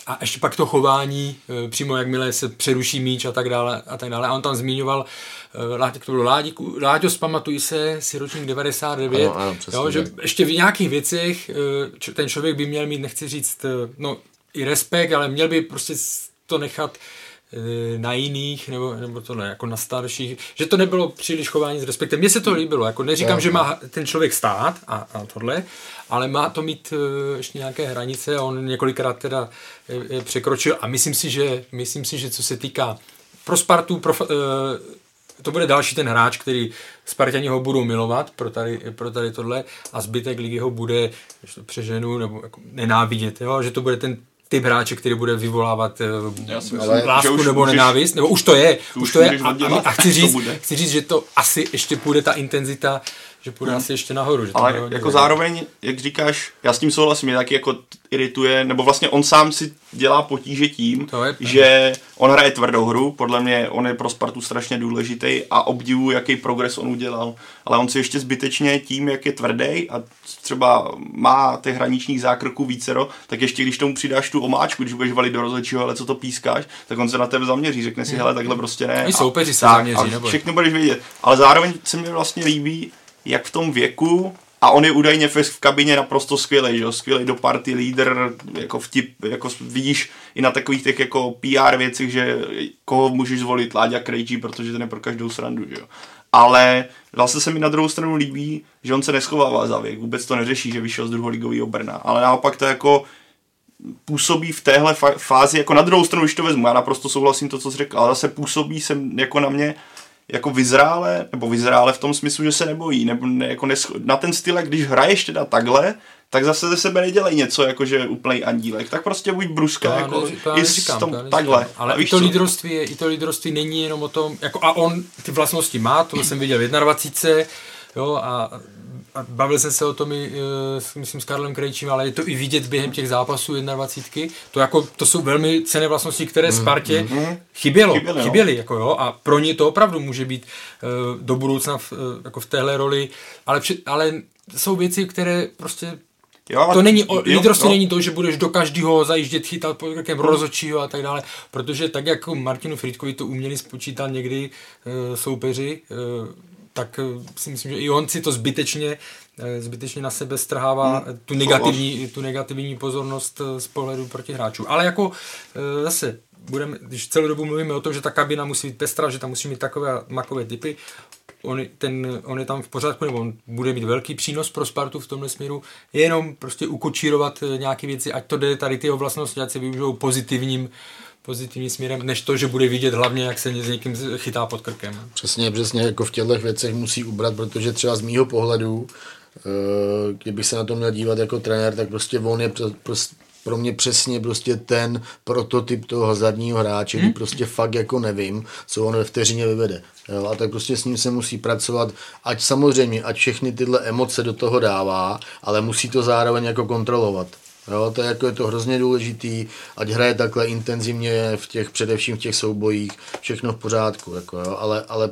a ještě pak to chování, eh, přímo jakmile se přeruší míč a tak dále. A, tak dále. a on tam zmiňoval, eh, Láďo, to bylo Láďo, Láďo, zpamatuj se, si ročník 99, Ano, ano, přesně jo, že ještě v nějakých věcech eh, ten člověk by měl mít, nechci říct, eh, no i respekt, ale měl by prostě to nechat eh, na jiných, nebo, nebo to ne, jako na starších, že to nebylo příliš chování s respektem. Mně se to líbilo, jako neříkám, že má ten člověk stát a, a tohle, ale má to mít eh, ještě nějaké hranice a on několikrát teda eh, eh, překročil a myslím si, že, myslím si, že co se týká pro Spartu, pro, eh, to bude další ten hráč, který Spartani ho budou milovat pro tady, pro tady tohle a zbytek ligy ho bude, když to přeženu, nebo jako nenávidět, jo? že to bude ten typ hráče, který bude vyvolávat eh, myslím, Ale- lásku nebo můžeš- nenávist, nebo už to je, už, to je. a, a, a chci, říct, chci říct, že to asi ještě půjde ta intenzita, že půjde asi ještě nahoru. Že Ale jako zároveň, jak říkáš, já s tím souhlasím, mě taky jako irituje, nebo vlastně on sám si dělá potíže tím, To je pravda. že on hraje tvrdou hru, podle mě on je pro Spartu strašně důležitý a obdivu, jaký progres on udělal, ale on si ještě zbytečně tím, jak je tvrdý a třeba má těch hraničních zákroků vícero, tak ještě když tomu přidáš tu omáčku, když budeš valit do rozhodčího, ale co to pískáš, tak on se na tebe zaměří, řekne si, hele, takhle prostě ne. Hmm. I soupeři se zaměří, a všechno budeš vědět. Ale zároveň se mi vlastně líbí, jak v tom věku, a on je údajně v, kabině naprosto skvělý, že jo, skvělý do party lídr, jako vtip, jako vidíš i na takových těch jako PR věcech, že koho můžeš zvolit, Láďa Krejčí, protože ten je pro každou srandu, že jo. Ale zase se mi na druhou stranu líbí, že on se neschovává za věk, vůbec to neřeší, že vyšel z druholigového Brna, ale naopak to jako působí v téhle fázi, jako na druhou stranu, když to vezmu, já naprosto souhlasím to, co jsi řekl, ale zase působí sem jako na mě jako vyzrále, nebo vyzrále v tom smyslu, že se nebojí, nebo ne, jako nesch- na ten styl, když hraješ teda takhle, tak zase ze sebe nedělej něco, jako že úplný andílek, tak prostě buď bruská, To jako já i neříkám, s tom, to neříkám. takhle. Ale i to co? lídrovství, je, i to lídrovství není jenom o tom, jako a on ty vlastnosti má, to jsem viděl v 21, jo, a, a bavil jsem se o tom i, e, s- myslím, s Karlem Krejčím, ale je to i vidět během těch zápasů 21. To, jako, to jsou velmi cené vlastnosti, které Spartě chybělo, Chyběly, no. chyběly, jako jo, a pro ně to opravdu může být e, do budoucna v, e, jako v téhle roli, ale, při, ale jsou věci, které prostě Jo, to není, o, jo, no. není to, že budeš do každého zajíždět, chytat pod krkem rozhodčího a tak dále, protože tak jako Martinu Frýdkovi to uměli spočítat někdy e, soupeři, e, tak e, si myslím, že i on si to zbytečně e, zbytečně na sebe strhává Hmm. tu, negativní, tu negativní pozornost z pohledu proti hráčů. Ale jako zase, budeme, když celou dobu mluvíme o tom, že ta kabina musí být pestrá, že tam musí mít takové makové typy, on, ten, on je tam v pořádku, nebo on bude mít velký přínos pro Spartu v tomhle směru, jenom prostě ukočírovat eh, nějaké věci, ať to jde tady ty jeho vlastnosti, ať se využijou pozitivním, pozitivním směrem, než to, že bude vidět hlavně, jak se s někým chytá pod krkem. Přesně, přesně, jako v těchto věcech musí ubrat, protože třeba z mýho pohledu, eh, kdybych se na to měl dívat jako trenér, tak prostě on je pro, pro, mě přesně prostě ten prototyp toho hazardního hráče, kdy prostě fakt jako nevím, co on ve vteřině vyvede. Jo, a tak prostě s ním se musí pracovat, ať samozřejmě, ať všechny tyhle emoce do toho dává, ale musí to zároveň jako kontrolovat. Jo, to je, jako je to hrozně důležitý, ať hraje takhle intenzivně v těch, především v těch soubojích, všechno v pořádku, jako jo, ale, ale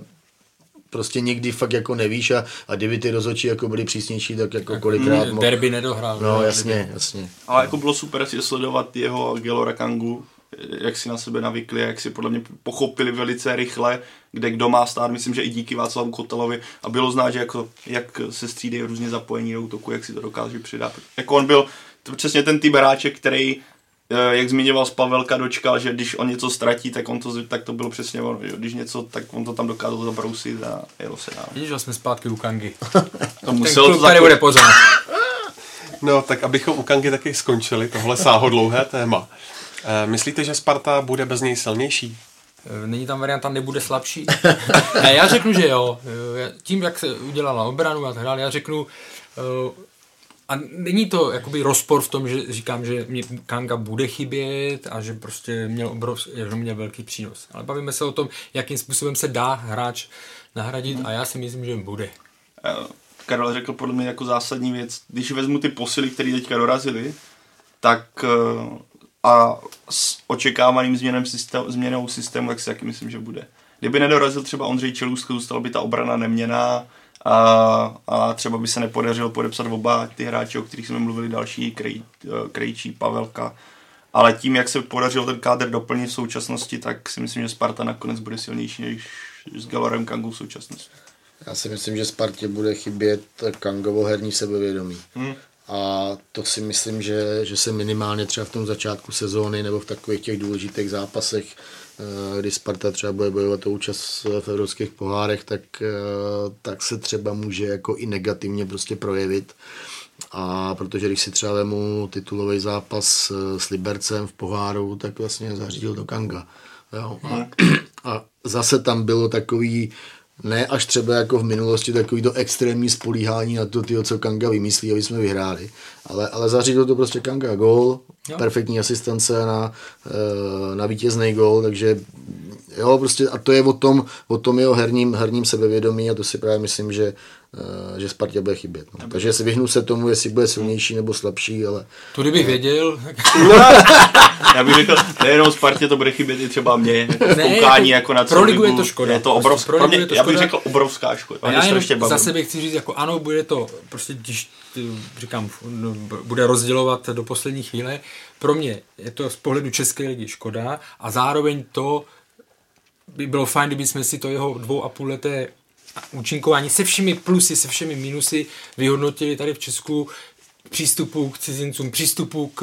prostě někdy fakt jako nevíš a, a kdyby ty rozhodčí jako byli přísnější, tak jako kolikrát mohl... Derby nedohrál. No ne? jasně, jasně. Ale jako bylo super si sledovat jeho a Gelora Kangu, jak si na sebe navykli, jak si podle mě pochopili velice rychle, kde kdo má stát, myslím, že i díky Václavu Kotelovi a bylo znát, že jako, jak se střídají různě zapojení do útoku, jak si to dokáže přidat. Jako on byl to přesně ten typ hráče, který eh, jak zmiňoval z Pavelka, dočkal, že když on něco ztratí, tak, on to, tak to bylo přesně ono. že Když něco, tak on to tam dokázal zabrousit a jelo se dál. Vidíš, že jsme zpátky u Kangy. To Ten muselo klub to tady bude pořád. No, tak abychom u Kangy taky skončili, tohle sáhodlouhé téma. Eh, Myslíte, že Sparta bude bez něj silnější? E, Není tam varianta nebude slabší? ne, já řeknu, že jo. E, Tím, jak se udělala obranu a tak dále, já řeknu, e, a není to jakoby rozpor v tom, že říkám, že mě Kanga bude chybět a že prostě měl obrovský, že měl velký přínos. Ale bavíme se o tom, jakým způsobem se dá hráč nahradit a já si myslím, že bude. Eh, Karel řekl podle mě jako zásadní věc. Když vezmu ty posily, které teďka dorazily, tak eh, a s očekávaným změnem systém, změnou systému, tak si taky myslím, že bude. Kdyby nedorazil třeba Ondřej Čelůstka, zůstala by ta obrana neměná a, a třeba by se nepodařilo podepsat oba ty hráči, o kterých jsme mluvili, další Krej, Krejčí, Pavelka. Ale tím, jak se podařilo ten kádr doplnit v současnosti, tak si myslím, že Sparta nakonec bude silnější než s Galorem Kangu v současnosti. Já si myslím, že Spartě bude chybět Kangovo herní sebevědomí. Hmm. A to si myslím, že, že se minimálně třeba v tom začátku sezóny nebo v takových těch důležitých zápasech, eh, kdy Sparta třeba bude bojovat o účast v evropských pohárech, tak, eh, tak se třeba může jako i negativně prostě projevit. A protože když si třeba vemu titulový zápas eh, s Libercem v poháru, tak vlastně zařídil do Kanga. Jo. A, hmm. a zase tam bylo takový ne až třeba jako v minulosti takový to extrémní spolíhání na to, tyjo, co Kanga vymyslí, aby jsme vyhráli. Ale, ale zařídil to prostě Kanga gol, jo. perfektní asistence na, eh, na vítězný gol, takže jo, prostě a to je o tom, o tom jeho herním, herním sebevědomí a to si právě myslím, že že Spartě bude chybět. No. Takže si vyhnu se tomu, jestli bude silnější nebo slabší, ale... To kdybych věděl. Já bych řekl, nejenom Spartě to bude chybět i třeba mě, jako ne, koukání jako, jako na Pro ligu je to škoda. Je to obrovská, pro, pro mě, je to já bych řekl obrovská škoda. A já jenom zase bych chci říct, jako ano, bude to, prostě když říkám, no, bude rozdělovat do poslední chvíle. Pro mě je to z pohledu České ligy škoda a zároveň to by bylo fajn, kdyby jsme si to jeho dvou a půl leté účinkování se všemi plusy, se všemi minusy vyhodnotili tady v Česku přístupu k cizincům, přístupu k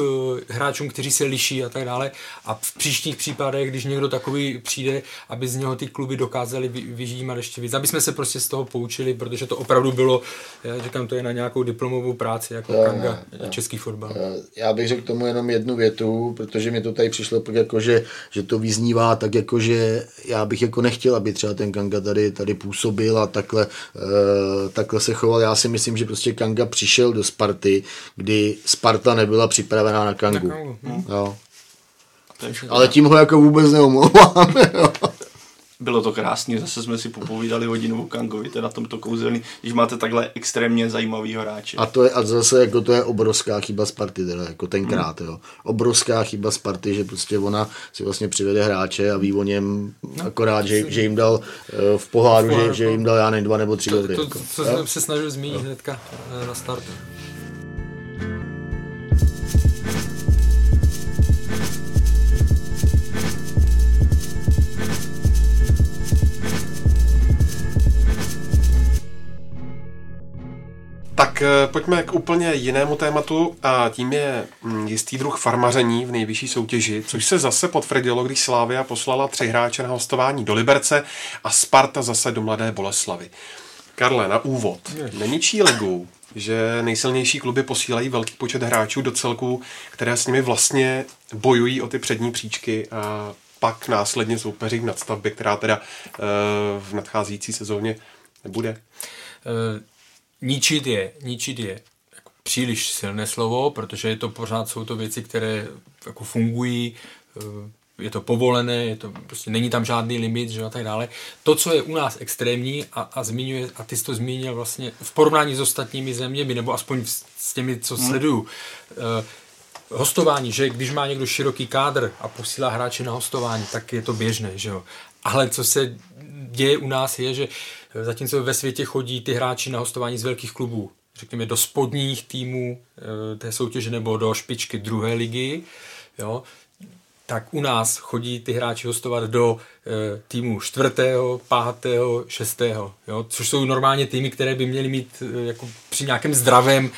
eh, hráčům, kteří se liší a tak dále. A v příštích případech, když někdo takový přijde, aby z něho ty kluby dokázali vyžímat ještě víc. Aby jsme se prostě z toho poučili, protože to opravdu bylo, já říkám, to je na nějakou diplomovou práci, jako jo, Kanga, jo. český fotbal. Já bych řekl tomu jenom jednu větu, protože mi to tady přišlo jako, že, že to vyznívá tak jako, že já bych jako nechtěl, aby třeba ten Kanga tady, tady působil a takhle, uh, takhle se choval. Já si myslím, že prostě Kanga přišel do Sparty, kdy Sparta nebyla připravená na Kangu. Na Kangu. Hm. Jo. Ale tím ho jako vůbec neomlouvám. Bylo to krásně, zase jsme si popovídali hodinu o Kangovi, na tomto kouzelný, když máte takhle extrémně zajímavý hráče. A to je a zase jako to je obrovská chyba Sparty, teda, jako tenkrát, hmm. jo. Obrovská chyba Sparty, že prostě ona si vlastně přivede hráče a ví o něm no, akorát, že, že, jim dal uh, v poháru, že, že jim dal já nevím, dva nebo tři to, to, to, jako. co jsem se snažil zmínit hnedka eh, na startu. Tak eh, pojďme k úplně jinému tématu a tím je mm, jistý druh farmaření v nejvyšší soutěži, což se zase potvrdilo, když Slávia poslala tři hráče na hostování do Liberce a Sparta zase do Mladé Boleslavy. Karle, na úvod. Neničí ligu, že nejsilnější kluby posílají velký počet hráčů do celků, které s nimi vlastně bojují o ty přední příčky a pak následně soupeří v nadstavbě, která teda uh, v nadcházející sezóně nebude. Uh ničit je, ničit je jako příliš silné slovo, protože je to pořád, jsou to věci, které jako fungují, eh, je to povolené, je to, prostě není tam žádný limit, že a tak dále. To, co je u nás extrémní a, a zmiňuje, a ty jsi to zmínil vlastně v porovnání s ostatními zeměmi, nebo aspoň s těmi, co hmm. sleduju, uh, hostování, že když má někdo široký kádr a posílá hráče na hostování, tak je to běžné, že jo. Ale co se děje u nás je, že zatímco ve světě chodí ty hráči na hostování z velkých klubů, řekněme do spodních týmů eh, té soutěže nebo do špičky druhé ligy, jo, tak u nás chodí ty hráči hostovat do e, týmu čtvrtého, pátého, šestého, jo? což jsou normálně týmy, které by měly mít e, jako při nějakém zdravém e,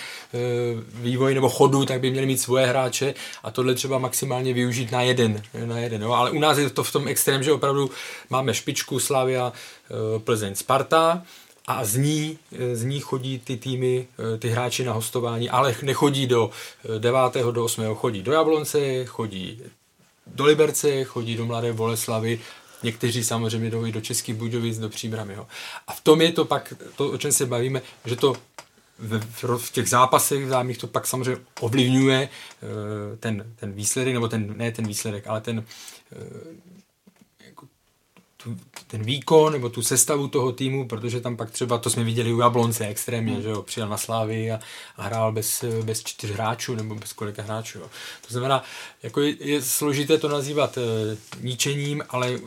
vývoji nebo chodu, tak by měly mít svoje hráče a tohle třeba maximálně využít na jeden. Na jeden jo? Ale u nás je to v tom extrém, že opravdu máme špičku Slavia, e, Plzeň, Sparta, a z ní, z ní chodí ty týmy, ty hráči na hostování, ale nechodí do 9. do 8. chodí do Jablonce, chodí do Liberce, chodí do Mladé Boleslavy, někteří samozřejmě jdou i do Českých Budějovic, do Příbramy. Jo. A v tom je to pak, to, o čem se bavíme, že to v, v těch zápasech vzájemných to pak samozřejmě ovlivňuje eh, ten, ten výsledek, nebo ten, ne ten výsledek, ale ten eh, tu, ten výkon nebo tu sestavu toho týmu, protože tam pak třeba, to jsme viděli u Jablonce extrémně, hmm. že jo, přijel na Slávy a, a hrál bez, bez čtyř hráčů nebo bez kolika hráčů. Jo. To znamená, jako je, je složité to nazývat e, ničením, ale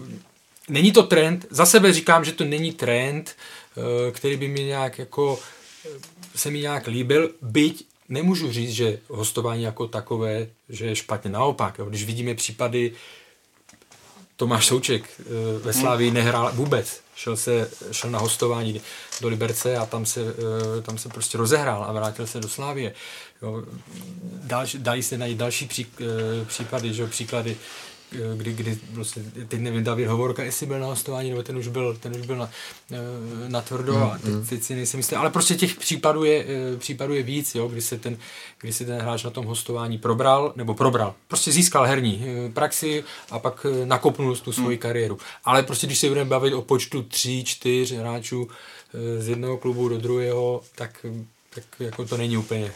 není to trend, za sebe říkám, že to není trend, eh, který by mi nějak jako eh, se mi nějak líbil, byť nemůžu říct, že hostování jako takové, že je špatně naopak. Jo. Když vidíme případy, Tomáš Souček eh, ve Slávii nehrál vůbec. Šel, se, šel na hostování do Liberce a tam se, tam se prostě rozehrál a vrátil se do Slávie. Jo. Další, dají se najít další pří, případy, že, příklady kdy, kdy vlastně, teď nevím, David Hovorka, jestli byl na hostování, nebo ten už byl, ten už byl na, eh, na tvrdo a teď, mm. teď si nejsem jistý, ale prostě těch případů je, eh, případů je víc, jo, kdy se, ten, kdy se ten hráč na tom hostování probral, nebo probral, prostě získal herní eh, praxi a pak nakopnul tu svoji mm. kariéru. Ale prostě když se budeme bavit o počtu tří, čtyř hráčů z jednoho klubu do druhého, tak tak jako to není úplně,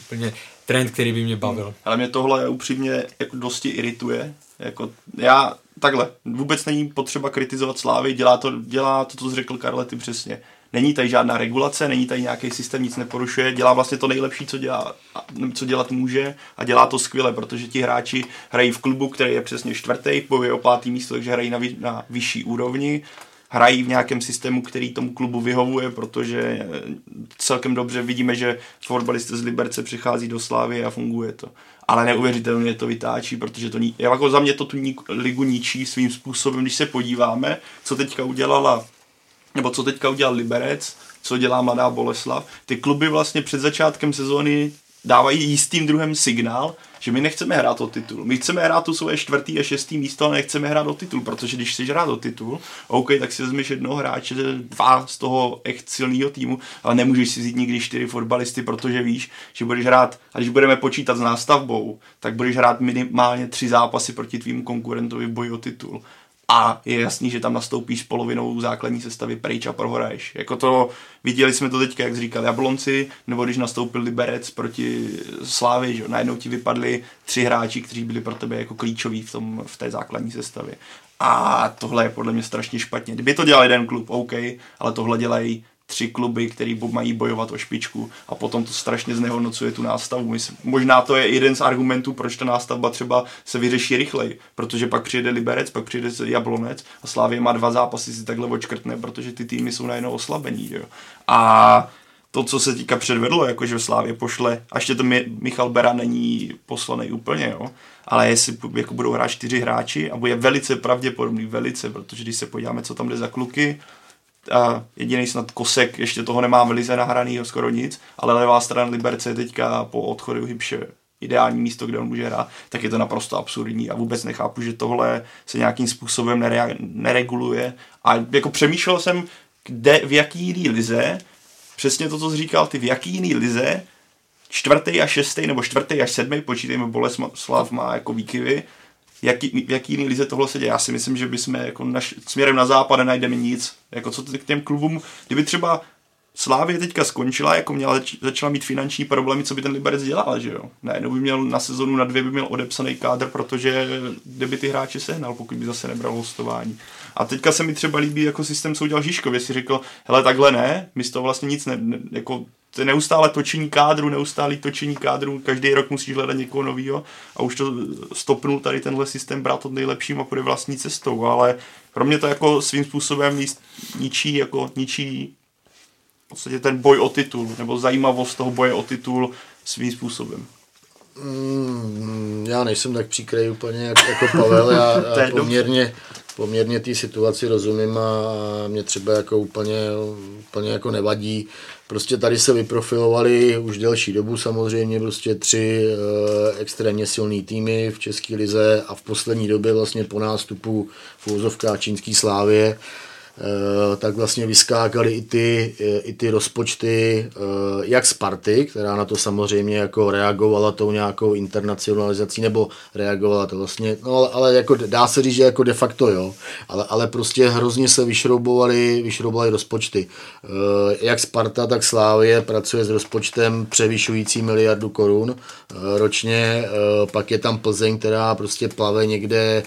úplně trend, který by mě bavil. Ale mě tohle upřímně jako dosti irituje, jako já takhle, vůbec není potřeba kritizovat Slávy, dělá to, dělá to, co jsi řekl Karlety přesně. Není tady žádná regulace, není tady nějaký systém, nic neporušuje, dělá vlastně to nejlepší, co, dělá, co dělat může a dělá to skvěle, protože ti hráči hrají v klubu, který je přesně čtvrtý, bojuje o pátý místo, takže hrají na, na vyšší úrovni, hrají v nějakém systému, který tomu klubu vyhovuje, protože celkem dobře vidíme, že fotbalisté z Liberce přichází do Slávy a funguje to ale neuvěřitelně to vytáčí, protože to ní, jako za mě to tu ligu ničí svým způsobem, když se podíváme, co teďka udělala, nebo co teďka udělal Liberec, co dělá Mladá Boleslav. Ty kluby vlastně před začátkem sezóny dávají jistým druhem signál, že my nechceme hrát o titul. My chceme hrát to svoje čtvrtý a šestý místo, ale nechceme hrát o titul, protože když chceš hrát o titul, OK, tak si vezmeš jednoho hráče, dva z toho echt silného týmu, ale nemůžeš si vzít nikdy čtyři fotbalisty, protože víš, že budeš hrát, a když budeme počítat s nástavbou, tak budeš hrát minimálně tři zápasy proti tvým konkurentovi v boji o titul a je jasný, že tam nastoupíš polovinou základní sestavy pryč a prohraješ. Jako to, viděli jsme to teďka, jak říkal Jablonci, nebo když nastoupil Liberec proti Slávy, že najednou ti vypadli tři hráči, kteří byli pro tebe jako klíčoví v, tom, v té základní sestavě. A tohle je podle mě strašně špatně. Kdyby to dělal jeden klub, OK, ale tohle dělají tři kluby, který mají bojovat o špičku a potom to strašně znehodnocuje tu nástavu. Myslím, možná to je jeden z argumentů, proč ta nástavba třeba se vyřeší rychleji, protože pak přijde Liberec, pak přijde Jablonec a Slávě má dva zápasy si takhle očkrtne, protože ty týmy jsou najednou oslabení. Jo. A to, co se týká předvedlo, jakože v Slávě pošle, a ještě to Michal Bera není poslaný úplně, jo, ale jestli jako budou hrát čtyři hráči a bude velice pravděpodobný, velice, protože když se podíváme, co tam jde za kluky, a jediný snad Kosek, ještě toho nemá v lize nahraný skoro nic, ale levá strana Liberce je teďka po odchodu Hybše ideální místo, kde on může hrát, tak je to naprosto absurdní a vůbec nechápu, že tohle se nějakým způsobem nere- nereguluje. A jako přemýšlel jsem, kde, v jaký jiný lize, přesně to, co jsi říkal, ty v jaký jiný lize, čtvrtý a šestý nebo čtvrtý až sedmý, počítejme Boleslav má jako výkyvy, jaký, jaký jiný lize tohle se děje. Já si myslím, že bychom jako naš, směrem na západ nenajdeme nic. Jako co k těm klubům, kdyby třeba Slávě teďka skončila, jako měla, začala mít finanční problémy, co by ten Liberec dělal, že jo? Ne, by měl na sezonu na dvě by měl odepsaný kádr, protože kdyby ty hráče sehnal, pokud by zase nebral hostování. A teďka se mi třeba líbí jako systém, co udělal Žižkov, si řekl, hele, takhle ne, my z toho vlastně nic ne, ne jako to je neustále točení kádru, neustále točení kádru, každý rok musíš hledat někoho nového a už to stopnul tady tenhle systém brát od nejlepším a půjde vlastní cestou, ale pro mě to jako svým způsobem ničí, jako ničí v podstatě ten boj o titul, nebo zajímavost toho boje o titul svým způsobem. Mm, já nejsem tak příkrej úplně jako, jako Pavel, já, já poměrně, poměrně té situaci rozumím a mě třeba jako úplně, úplně jako nevadí. Prostě tady se vyprofilovali už delší dobu samozřejmě prostě tři e, extrémně silný týmy v České lize a v poslední době vlastně po nástupu v čínský slávě tak vlastně vyskákaly i ty, eh, i ty rozpočty, eh, jak Sparty, která na to samozřejmě jako reagovala tou nějakou internacionalizací, nebo reagovala to vlastně, no ale, ale jako dá se říct, že jako de facto jo, ale, ale prostě hrozně se vyšroubovali, vyšroubovali rozpočty. Jak Sparta, tak Slávie pracuje s rozpočtem převyšující miliardu korun ročně, pak je tam Plzeň, která prostě plave někde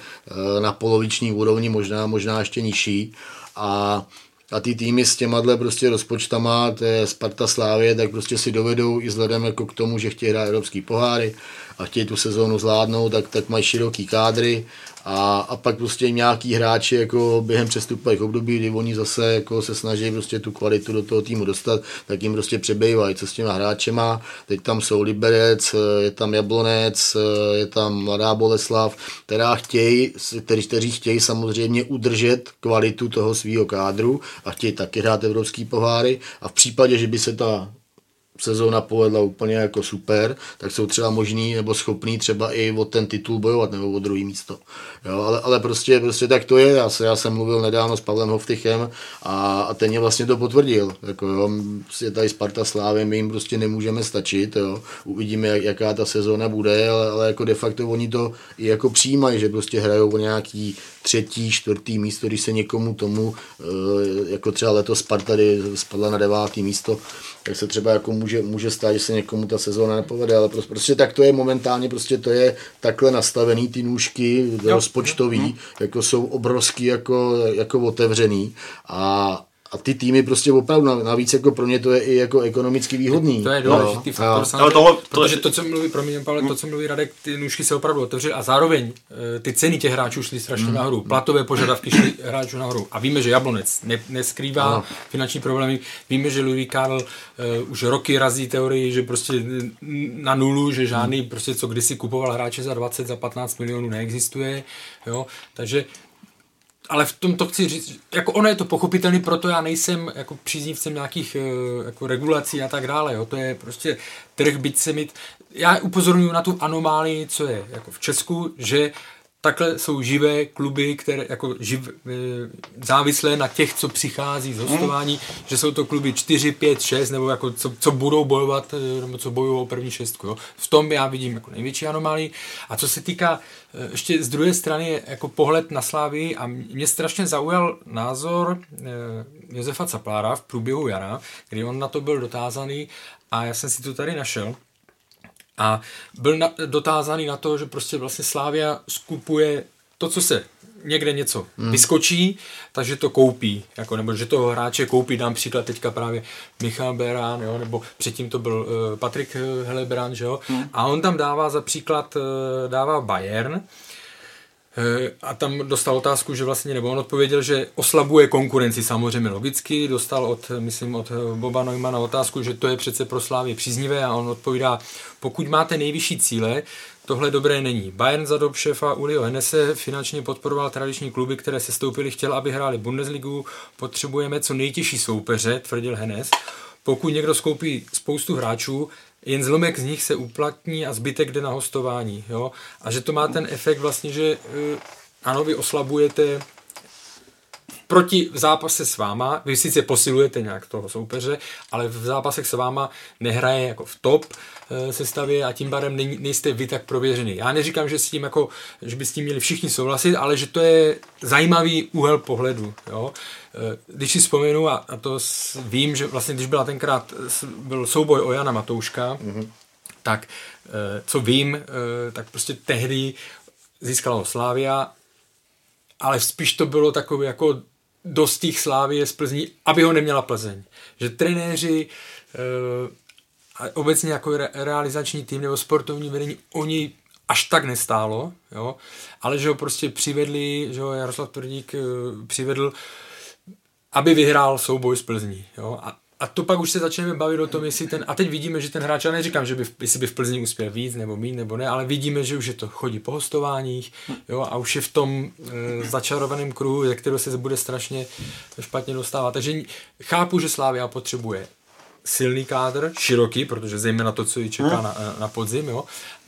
na poloviční úrovni, možná, možná ještě nižší a a ty týmy s těma prostě rozpočtama, to je Sparta Slávě, tak prostě si dovedou i vzhledem jako k tomu, že chtějí hrát evropský poháry a chtějí tu sezónu zvládnout, tak, tak mají široký kádry a, a pak prostě nějaký hráči jako během přestupových období, kdy oni zase jako se snaží prostě tu kvalitu do toho týmu dostat, tak jim prostě přebývají, co s těma hráčema. Teď tam jsou Liberec, je tam Jablonec, je tam Mladá Boleslav, která chtějí, kteří, kteří chtějí samozřejmě udržet kvalitu toho svého kádru a chtějí taky hrát evropský poháry a v případě, že by se ta sezóna povedla úplně jako super, tak jsou třeba možný nebo schopný třeba i o ten titul bojovat nebo o druhý místo. Jo, ale, ale prostě, prostě tak to je. Já, se, já jsem mluvil nedávno s Pavlem Hovtychem a, a ten mě vlastně to potvrdil. Jako, jo, je tady Sparta Slávy, my jim prostě nemůžeme stačit. Jo. Uvidíme, jak, jaká ta sezóna bude, ale, ale jako de facto oni to i jako přijímají, že prostě hrajou o nějaký třetí, čtvrtý místo, když se někomu tomu, eh, jako třeba letos Sparta, spadla na devátý místo, tak se třeba jako může, může stát, že se někomu ta sezóna nepovede, ale prostě, prostě tak to je momentálně, prostě to je takhle nastavený, ty nůžky jo. rozpočtový, jo. jako jsou obrovský jako, jako otevřený a, a ty týmy prostě opravdu, navíc jako pro ně to je i jako ekonomicky výhodný. To je důležitý no, faktor, no. ale tohle, protože to, co mluví, pro mě, Pavel, to, co mluví Radek, ty nůžky se opravdu otevřely a zároveň eh, ty ceny těch hráčů šly strašně mm. nahoru, platové požadavky šly hráčů nahoru. A víme, že Jablonec ne, neskrývá no. finanční problémy, víme, že Louis Karl uh, už roky razí teorii, že prostě na nulu, že žádný, mm. prostě co kdysi kupoval hráče za 20, za 15 milionů neexistuje, jo, takže ale v tom to chci říct, jako ono je to pochopitelný, proto já nejsem jako příznivcem nějakých eh, jako regulací a tak dále, jo. to je prostě trh, byť se mít, já upozorňuji na tu anomálii, co je jako v Česku, že takhle jsou živé kluby, které jako živ, e, závislé na těch, co přichází z hostování, mm. že jsou to kluby 4, 5, 6, nebo jako co, co budou bojovat, e, nebo co bojují o první šestku. Jo. V tom já vidím jako největší anomálii. A co se týká e, ještě z druhé strany jako pohled na Slávy a mě strašně zaujal názor Josefa Caplára v průběhu jara, kdy on na to byl dotázaný a já jsem si to tady našel. A byl na, dotázaný na to, že prostě vlastně Slávia skupuje to, co se někde něco hmm. vyskočí, takže to koupí, jako, nebo že toho hráče koupí, dám příklad teďka právě Michal Berán, jo, nebo předtím to byl uh, Patrik Helebrand, že jo, hmm. a on tam dává za příklad, uh, dává Bayern, Eh, a tam dostal otázku, že vlastně, nebo on odpověděl, že oslabuje konkurenci samozřejmě logicky, dostal od, myslím, od Boba Neumana otázku, že to je přece pro Slávy příznivé a on odpovídá, pokud máte nejvyšší cíle, tohle dobré není. Bayern za dob šéfa Ulio Henese finančně podporoval tradiční kluby, které se stoupily, chtěl, aby hráli Bundesligu, potřebujeme co nejtěžší soupeře, tvrdil Hennes. Pokud někdo skoupí spoustu hráčů, jen zlomek z nich se uplatní a zbytek jde na hostování. Jo? A že to má ten efekt vlastně, že uh, ano, vy oslabujete proti v zápase s váma, vy sice posilujete nějak toho soupeře, ale v zápasech s váma nehraje jako v top e, sestavě a tím barem nej, nejste vy tak prověřený. Já neříkám, že s tím jako, že by s tím měli všichni souhlasit, ale že to je zajímavý úhel pohledu. Jo? E, když si vzpomenu, a, a to s, vím, že vlastně když byla tenkrát, byl souboj o Jana Matouška, mm-hmm. tak e, co vím, tak prostě tehdy získala Slávia, ale spíš to bylo takové jako dostih Slávie z Plzní, aby ho neměla Plzeň. Že trenéři e, a obecně jako re, realizační tým nebo sportovní vedení, oni až tak nestálo, jo, ale že ho prostě přivedli, že ho Jaroslav Tvrdík e, přivedl, aby vyhrál souboj s Plzní. Jo, a a to pak už se začneme bavit o tom, jestli ten, a teď vidíme, že ten hráč, já neříkám, že by, jestli by v Plzni uspěl víc nebo mít nebo ne, ale vidíme, že už je to chodí po hostováních jo, a už je v tom e, začarovaném kruhu, ze kterého se bude strašně špatně dostávat. Takže chápu, že Slávia potřebuje silný kádr, široký, protože zejména to, co ji čeká hmm. na, na podzim, jo,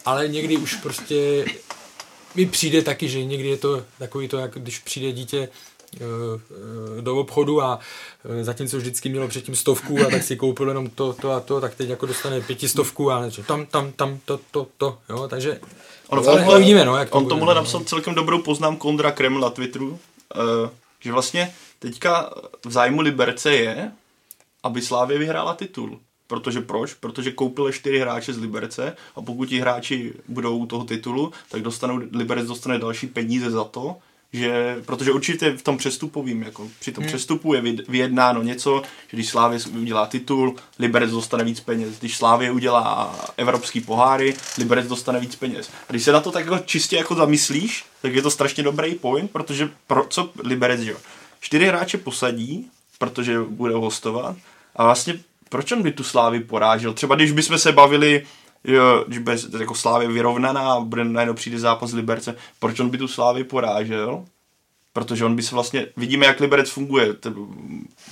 ale někdy už prostě mi přijde taky, že někdy je to takový to, jak když přijde dítě Eh, do obchodu a eh, zatímco vždycky mělo předtím stovku a tak si koupil jenom to, to a to, tak teď jako dostane pětistovku a tam, tam, tam, to, to, to, jo, takže on, ale, ale vidíme, no, jak to On bude, tomuhle no. napsal celkem dobrou poznámku Ondra Kreml na Twitteru, že vlastně teďka v zájmu Liberce je, aby Slávě vyhrála titul. Protože proč? Protože koupili čtyři hráče z Liberce a pokud ti hráči budou u toho titulu, tak dostanou, Liberec dostane další peníze za to, že, protože určitě v tom přestupovým, jako při tom hmm. přestupu je vyjednáno něco, že když Slávě udělá titul, Liberec dostane víc peněz, když Slávě udělá evropský poháry, Liberec dostane víc peněz. A když se na to tak jako čistě jako zamyslíš, tak je to strašně dobrý point, protože pro, co Liberec, jo? Čtyři hráče posadí, protože bude hostovat a vlastně proč on by tu Slávy porážel? Třeba když bychom se bavili, jo, když bude jako Slávy vyrovnaná a bude najednou přijde zápas Liberce, proč on by tu Slávy porážel? Protože on by se vlastně, vidíme, jak Liberec funguje.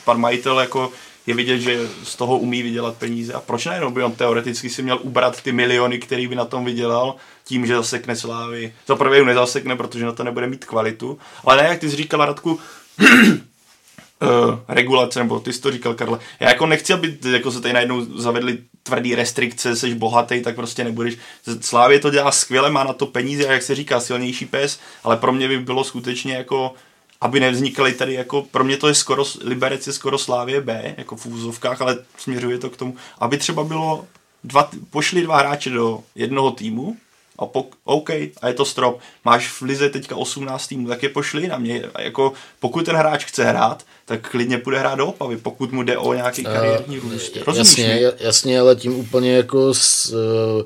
Pan majitel jako je vidět, že z toho umí vydělat peníze. A proč najednou by on teoreticky si měl ubrat ty miliony, který by na tom vydělal, tím, že zasekne Slávy. Za prvé nezasekne, protože na to nebude mít kvalitu. Ale ne, jak ty jsi říkala, Radku, uh, regulace, nebo ty jsi to říkal, Karle. Já jako nechci, aby jako se tady najednou zavedly tvrdý restrikce, jsi bohatý, tak prostě nebudeš. Slávě to dělá skvěle, má na to peníze, jak se říká, silnější pes, ale pro mě by bylo skutečně jako aby nevznikaly tady jako, pro mě to je skoro, Liberec je skoro Slávě B, jako v úzovkách, ale směřuje to k tomu, aby třeba bylo dva, pošli dva hráče do jednoho týmu, a pok- OK, a je to strop. Máš v Lize teďka 18 týmů, tak je pošli na mě. A jako, pokud ten hráč chce hrát, tak klidně půjde hrát do Opavy, pokud mu jde o nějaký kariérní růst. Jasně, jasně, ale tím úplně jako s, uh,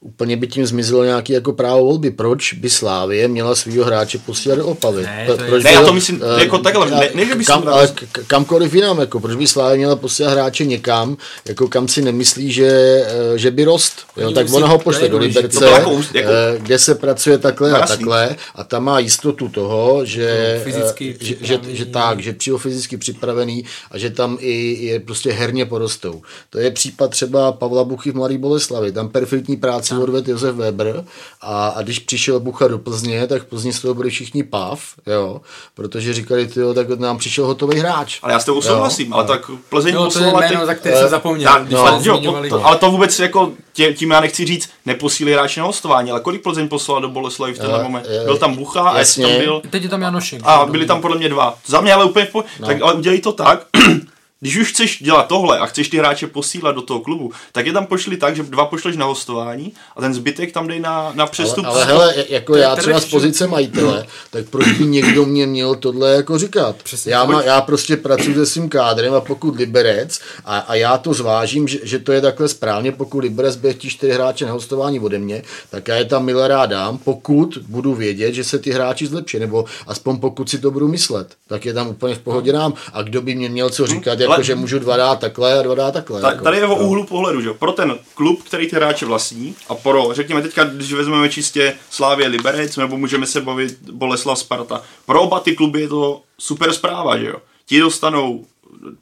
úplně by tím zmizelo nějaký jako právo volby. Proč by Slávě měla svého hráče posílat do Opavy? Ne, to proč ne, já to myslím, uh, jako takhle, ne, ne, že by kam, ale k- kamkoliv jinam, jako, proč by Slávě měla posílat hráče někam, jako kam si nemyslí, že, uh, že by rost. Jo, tak ona ho pošle do Liberce, jako, jako, uh, kde se pracuje takhle a takhle a tam má jistotu toho, že, no, fyzicky uh, že, že, že, tak, že přijde fyzicky připravený a že tam i je prostě herně porostou. To je případ třeba Pavla Buchy v Mladý Boleslavi. Tam perfektní práce si odvedl Josef Weber a, a když přišel Bucha do Plzně, tak v Plzni z toho byli všichni pav, jo, protože říkali, tyjo, tak nám přišel hotový hráč. Ale já s tebou souhlasím, ale tak Plzeň no, to je jméno, za které se zapomněl. Tak, no, jo, to, ale to vůbec jako tě, tím já nechci říct, neposílí hráč na hostování, ale kolik Plzeň poslal do Boleslavy v tenhle moment? Byl tam Bucha a tam byl... Teď je tam Janošek. A byli tam podle mě dva. Za mě ale úplně po... no. tak ale udělej to tak, když už chceš dělat tohle a chceš ty hráče posílat do toho klubu, tak je tam pošli tak, že dva pošleš na hostování a ten zbytek tam dej na, na přestup. Ale, ale hele, jako já třeba z pozice majitele, tak proč by někdo mě měl tohle jako říkat? Přesně, já, má, já prostě pracuji se svým kádrem a pokud Liberec, a, a já to zvážím, že, že to je takhle správně, pokud Liberec bude chtít čtyři hráče na hostování ode mě, tak já je tam milé rád dám, pokud budu vědět, že se ty hráči zlepší, nebo aspoň pokud si to budu myslet, tak je tam úplně v pohodě nám. A kdo by mě měl co říkat, jako, že můžu dva dát takhle a dva dát takhle. Ta, jako. Tady je o úhlu pohledu, že? pro ten klub, který ty hráče vlastní a pro, řekněme teďka, když vezmeme čistě Slávě Liberec, nebo můžeme se bavit Boleslav Sparta, pro oba ty kluby je to super zpráva, že jo. Ti dostanou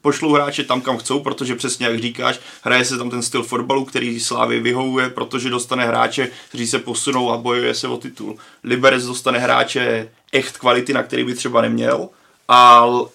pošlou hráče tam, kam chcou, protože přesně jak říkáš, hraje se tam ten styl fotbalu, který Slávy vyhovuje, protože dostane hráče, kteří se posunou a bojuje se o titul. Liberec dostane hráče echt kvality, na který by třeba neměl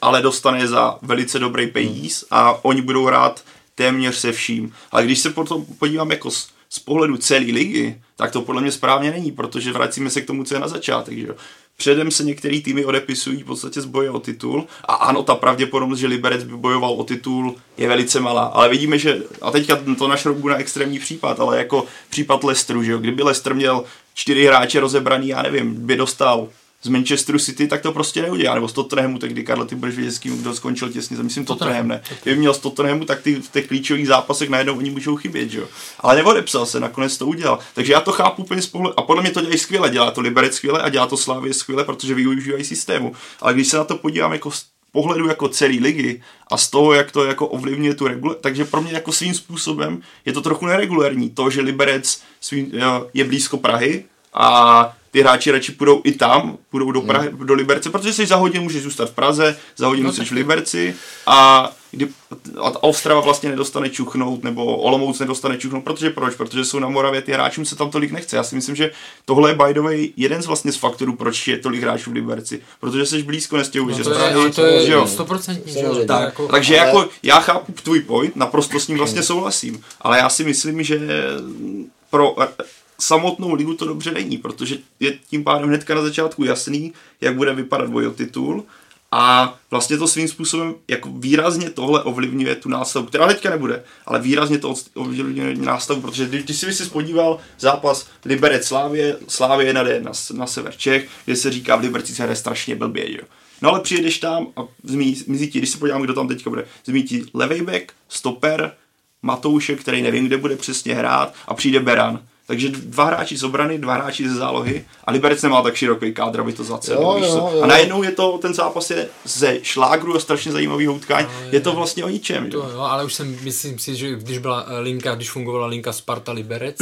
ale dostane za velice dobrý peníz a oni budou hrát téměř se vším. Ale když se potom podívám jako z, z pohledu celé ligy, tak to podle mě správně není, protože vracíme se k tomu, co je na začátek. Že jo? Předem se některé týmy odepisují v podstatě z boje o titul a ano, ta pravděpodobnost, že Liberec by bojoval o titul je velice malá, ale vidíme, že a teďka to naš robu na extrémní případ, ale jako případ Lestru, že jo? kdyby Lester měl čtyři hráče rozebraný, já nevím, by dostal z Manchesteru City, tak to prostě neudělá. Nebo z Tottenhamu, tak kdy Karla, ty budeš vědět, s kým kdo skončil těsně, myslím Tottenham, ne. Kdyby měl z Tottenhamu, tak ty v těch klíčových zápasech najednou oni můžou chybět, že jo. Ale neodepsal se, nakonec to udělal. Takže já to chápu úplně z pohledu. A podle mě to dělají skvěle, dělá to Liberec skvěle a dělá to Slavě skvěle, protože využívají systému. Ale když se na to podívám jako z pohledu jako celé ligy a z toho, jak to jako ovlivňuje tu regulaci, takže pro mě jako svým způsobem je to trochu neregulární. To, že Liberec svým, je blízko Prahy a ty hráči radši půjdou i tam, půjdou do, Prahy, hmm. do Liberce, protože si za hodinu můžeš zůstat v Praze, za hodinu no, jsi v Liberci a, kdy, a Ostrava vlastně nedostane čuchnout, nebo Olomouc nedostane čuchnout, protože proč? Protože jsou na Moravě, ty hráčům se tam tolik nechce. Já si myslím, že tohle je by the way jeden z vlastně z faktorů, proč je tolik hráčů v Liberci. Protože jsi blízko, nestěhuješ. No to, je, to je, je 100%, že jo. Tak, jako, takže ale... jako já chápu tvůj point, naprosto s ním vlastně souhlasím, ale já si myslím, že pro samotnou ligu to dobře není, protože je tím pádem hnedka na začátku jasný, jak bude vypadat boj o titul A vlastně to svým způsobem jako výrazně tohle ovlivňuje tu nástavu, která teďka nebude, ale výrazně to ovlivňuje nástavu, protože když, když si si spodíval zápas Liberec Slávě, Slávě na, na, na sever Čech, kde se říká v Liberci se hraje strašně blbě, jo. No ale přijedeš tam a zmizí ti, když se podívám, kdo tam teďka bude, zmizí ti levej back, stoper, Matoušek, který nevím, kde bude přesně hrát a přijde Beran. Takže dva hráči z obrany, dva hráči ze zálohy a Liberec nemá tak široký kádr, aby to zacelil. Jo, jo, jo. A najednou je to, ten zápas je ze šlágru a strašně zajímavý utkání. No, je, je to vlastně o ničem. To, jo, ale už jsem, myslím si, že když byla linka, když fungovala linka Sparta Liberec,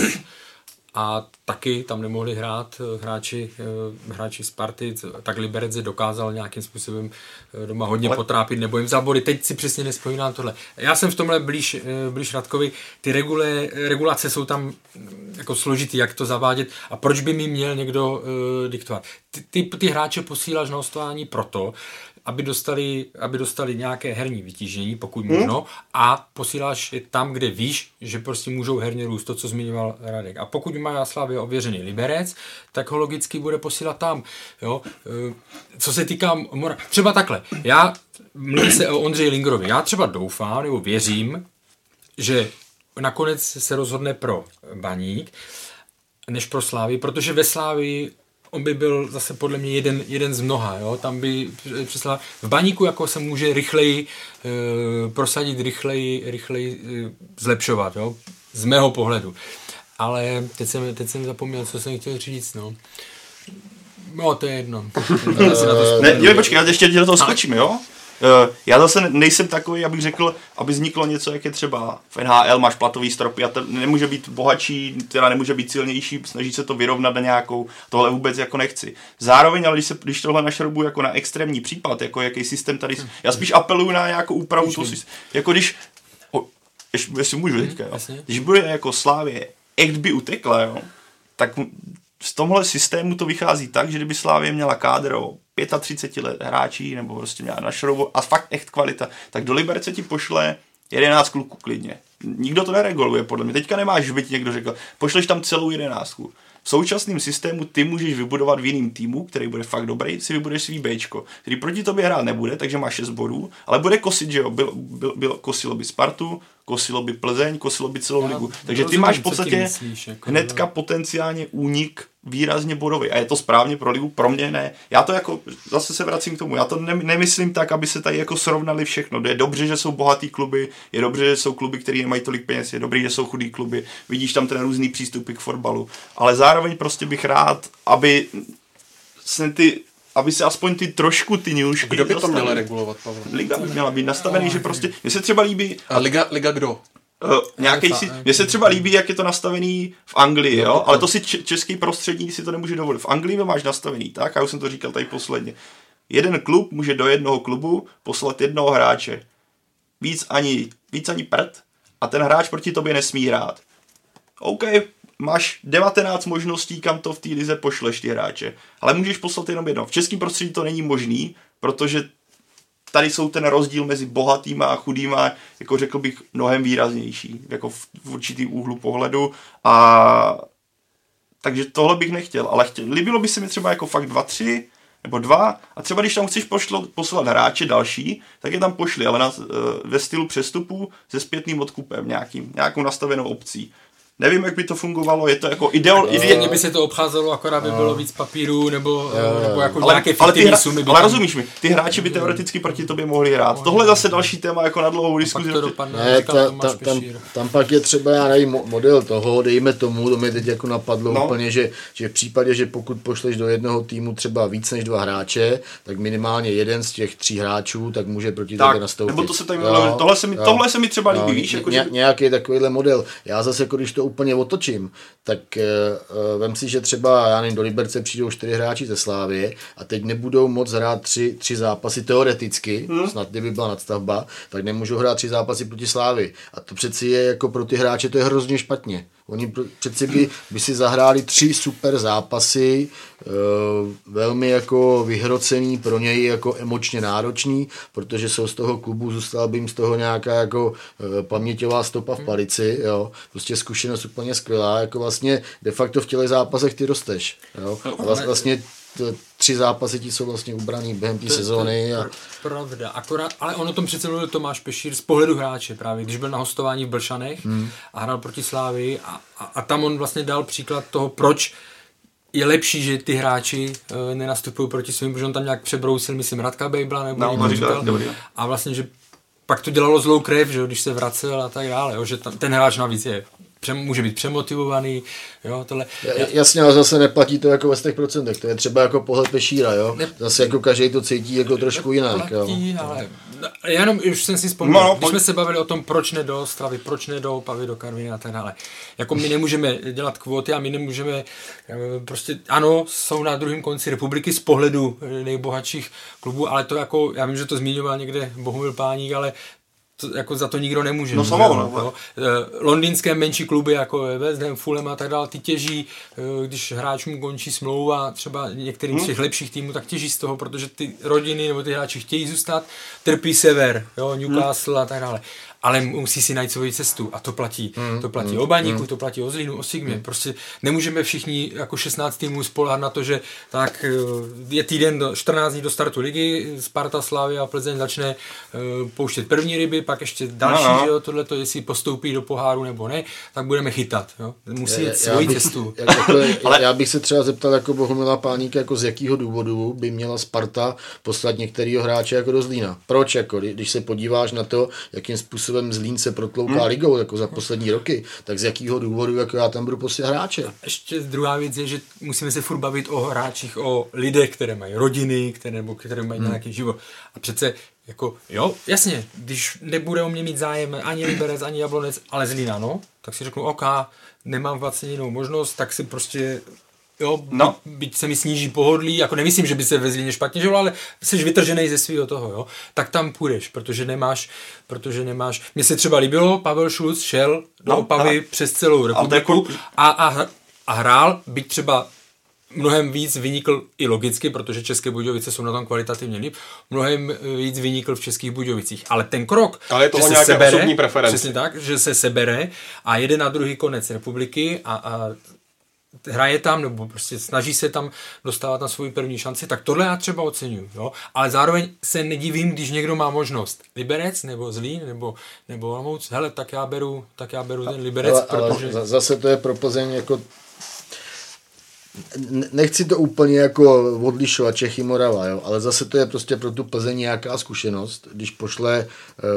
a taky tam nemohli hrát eh, hráči, eh, hráči Sparty, tak Liberec je dokázal nějakým způsobem eh, doma hodně Ale... potrápit nebo jim zábory. Teď si přesně nespomínám tohle. Já jsem v tomhle blíž, blíž Radkovi. Ty regule, regulace jsou tam mm, jako složitý, jak to zavádět a proč by mi měl někdo uh, diktovat. Ty, ty, ty hráče posíláš na ostování proto, aby dostali, aby dostali nějaké herní vytížení, pokud hmm? možno, a posíláš je tam, kde víš, že prostě můžou herně růst, to, co zmiňoval Radek. A pokud má Slavě ověřený Liberec, tak ho logicky bude posílat tam. Jo? E, co se týká Mora, třeba takhle, já mluví se o Ondřeji Lingrovi, já třeba doufám, nebo věřím, že nakonec se rozhodne pro Baník, než pro Slávy, protože ve Slávii on by byl zase podle mě jeden, jeden z mnoha, jo? tam by přesla, v baníku jako se může rychleji e, prosadit, rychleji, rychleji e, zlepšovat, jo? z mého pohledu. Ale teď jsem, teď jsem zapomněl, co jsem chtěl říct, no. No, to je jedno. ne, jo, počkej, já ještě do toho skočím, jo? Eh, já zase nejsem takový, abych řekl, aby vzniklo něco, jak je třeba v NHL, máš platový stropy a to nemůže být bohatší, teda nemůže být silnější, snaží se to vyrovnat na nějakou, tohle vůbec jako nechci. Zároveň, ale když, se, když tohle našrobu jako na extrémní případ, jako jaký systém tady, já spíš apeluju na nějakou úpravu, to, jako když, o, jestli můžu teďka, jo, když bude jako Slávě, echt by utekla, jo, tak z tomhle systému to vychází tak, že kdyby Slávě měla kádr o 35 let hráčí, nebo prostě měla na šroubu a fakt echt kvalita, tak do Liberce ti pošle 11 kluků klidně. Nikdo to nereguluje, podle mě. Teďka nemáš, že by ti někdo řekl, pošleš tam celou jedenáctku. V současném systému ty můžeš vybudovat v jiným týmu, který bude fakt dobrý, si vybudeš svý Bčko, který proti tobě hrát nebude, takže má 6 bodů, ale bude kosit, že jo, byl, byl, byl, kosilo by Spartu, kosilo by Plzeň, kosilo by celou ligu. Takže ty máš v podstatě myslíš, jako, hnedka potenciálně únik výrazně bodový. A je to správně pro ligu? Pro mě ne. Já to jako, zase se vracím k tomu, já to ne, nemyslím tak, aby se tady jako srovnali všechno. Je dobře, že jsou bohatý kluby, je dobře, že jsou kluby, které nemají tolik peněz, je dobrý, že jsou chudý kluby, vidíš tam ten různý přístupy k fotbalu. Ale zároveň prostě bych rád, aby se ty aby se aspoň ty trošku ty nůžky Kdo by to měl regulovat, Pavel? Liga by měla být nastavený, že prostě, mně se třeba líbí... A liga, liga kdo? Uh, nějaký si, mně se třeba líbí, jak je to nastavený v Anglii, jo? ale to si český prostředí si to nemůže dovolit. V Anglii to máš nastavený tak, já už jsem to říkal tady posledně. Jeden klub může do jednoho klubu poslat jednoho hráče. Víc ani, víc ani prd a ten hráč proti tobě nesmí hrát. OK, máš 19 možností, kam to v té lize pošleš ty hráče, ale můžeš poslat jenom jedno. V českém prostředí to není možný, protože tady jsou ten rozdíl mezi bohatýma a chudýma, jako řekl bych, mnohem výraznější, jako v, v určitý úhlu pohledu a takže tohle bych nechtěl, ale chtěl, líbilo by se mi třeba jako fakt dva, tři, nebo dva, a třeba když tam chceš pošlo, poslat hráče další, tak je tam pošli, ale na, eh, ve stylu přestupu se zpětným odkupem nějakým, nějakou nastavenou opcí. Nevím, jak by to fungovalo, je to jako ideol... Ideálně by se to obcházelo, akorát by bylo víc papíru, nebo, nebo jako ale, nějaké ale ty hra, sumy. By ale tam... rozumíš mi, ty hráči by teoreticky proti tobě mohli hrát. Tohle zase další téma jako na dlouhou diskuzi. Ne, ta, ta, tam, tam, pak je třeba, já nevím, model toho, dejme tomu, to mi teď jako napadlo no. úplně, že, že v případě, že pokud pošleš do jednoho týmu třeba víc než dva hráče, tak minimálně jeden z těch tří hráčů tak může proti tak, tobě nastoupit. Nebo to se tady tohle, se mi, tohle se mi třeba líbí, no, víš? Jako, ně, nějaký takovýhle model. Já zase, jako když to úplně otočím, tak uh, vem si, že třeba, já nevím, do Liberce přijdou čtyři hráči ze Slávy a teď nebudou moc hrát tři, tři zápasy teoreticky, hmm. snad kdyby byla nadstavba, tak nemůžou hrát tři zápasy proti Slávy. A to přeci je jako pro ty hráče to je hrozně špatně. Oni přeci by, by si zahráli tři super zápasy, velmi jako vyhrocený pro něj, jako emočně náročný, protože jsou z toho klubu, zůstala by jim z toho nějaká jako e, paměťová stopa v palici, jo. Prostě zkušenost úplně skvělá, jako vlastně de facto v těle zápasech ty rosteš, jo. A vlastně tři zápasy ti jsou vlastně ubraný během té sezóny. A... Pravda, akorát, ale ono tom přece mluvil Tomáš Pešír z pohledu hráče právě, když byl na hostování v Blšanech hmm. a hrál proti Slávii a, a, a, tam on vlastně dal příklad toho, proč je lepší, že ty hráči e, nenastupují proti svým, protože on tam nějak přebrousil, myslím, Radka Bejbla nebo No, někdo říkal, a vlastně, že pak to dělalo zlou krev, že když se vracel a tak dále, jo, že tam, ten hráč navíc je přem, může být přemotivovaný, jo, tohle. Ja- Jasně, ale zase neplatí to jako ve těch procentech, to je třeba jako pohled Pešíra, jo. Zase jako každý to cítí jako trošku jinak, jo. Ale já jenom už jsem si vzpomněl, No, když jsme se bavili o tom, proč ne do Stravy, proč ne do Opavy, do Karviny a tak dále. Jako my nemůžeme dělat kvóty a my nemůžeme, eh, prostě ano, jsou na druhém konci republiky z pohledu eh, nejbohatších klubů, ale to jako, já vím, že to zmiňoval někde Bohumil Páník, ale to, jako za to nikdo nemůže. No že samo, jo, no. Eh, Londýnské menší kluby jako West Ham, Fulham a tak dále, ty těží, eh, když hráčům končí smlouva, třeba některým Hmm. z těch lepších týmů, tak těží z toho, protože ty rodiny nebo ty hráči chtějí zůstat, trpí sever, jo, Newcastle a tak dále. Ale musí si najít svoji cestu a to platí. Hmm. To platí o Baníku, to platí o Zlínu, o Sigmě. Prostě nemůžeme všichni jako 16 týmů spolehat na to, že tak eh, je týden, do, 14 dní do startu ligy, Sparta, Slavia a Plzeň začne eh, pouštět první ryby, pak ještě další, No, no. že jo, tohle to, jestli postoupí do poháru nebo ne, tak budeme chytat. Jo. Musí jít svoji bych, cestu. jak- jako, Ale- Já bych se třeba zeptal jako Bohumila Páníka, jako z jakého důvodu by měla Sparta poslat některého hráče jako do Zlína. Proč? Jako, kdy- když se podíváš na to, jakým způsobem Zlín se protlouká hmm. ligou jako za poslední roky, tak z jakého důvodu jako já tam budu poslat hráče. Ještě druhá věc je, že musíme se furt bavit o hráčích, o lidech, které mají rodiny, které, nebo které mají hmm. nějaký život. A přece, jako, jo, jasně, když nebude o mě mít zájem ani Liberec, ani Jablonec, ale Zlína, no, tak si řeknu, OK, nemám vlastně jinou možnost, tak si prostě Jo, No. byť se mi sníží pohodlí, jako nemyslím, že by se ve Zlíně špatně žilo, ale jsi vytržený ze svého toho, jo, tak tam půjdeš, protože nemáš, protože nemáš, mně se třeba líbilo, Pavel Šulc šel do No, Opavy ale- přes celou republiku a, a, a hrál, byť třeba mnohem víc vynikl i logicky, protože České Budějovice jsou na tom kvalitativně líp, mnohem víc vynikl v Českých Budějovicích. Ale ten krok, Ale je to že se preferenci. Přesně tak, že se sebere a jede na druhý konec republiky a, a hraje tam, nebo prostě snaží se tam dostávat na svou první šanci, tak tohle já třeba oceňuju, jo? ale zároveň se nedivím, když někdo má možnost Liberec, nebo Zlín, nebo, nebo Olomouc, hele, tak já beru, tak já beru ten Liberec, ale, ale protože... za- zase to je pro Plzeň jako nechci to úplně jako odlišovat Čechy Morava, jo, ale zase to je prostě pro tu Plzeň nějaká zkušenost, když pošle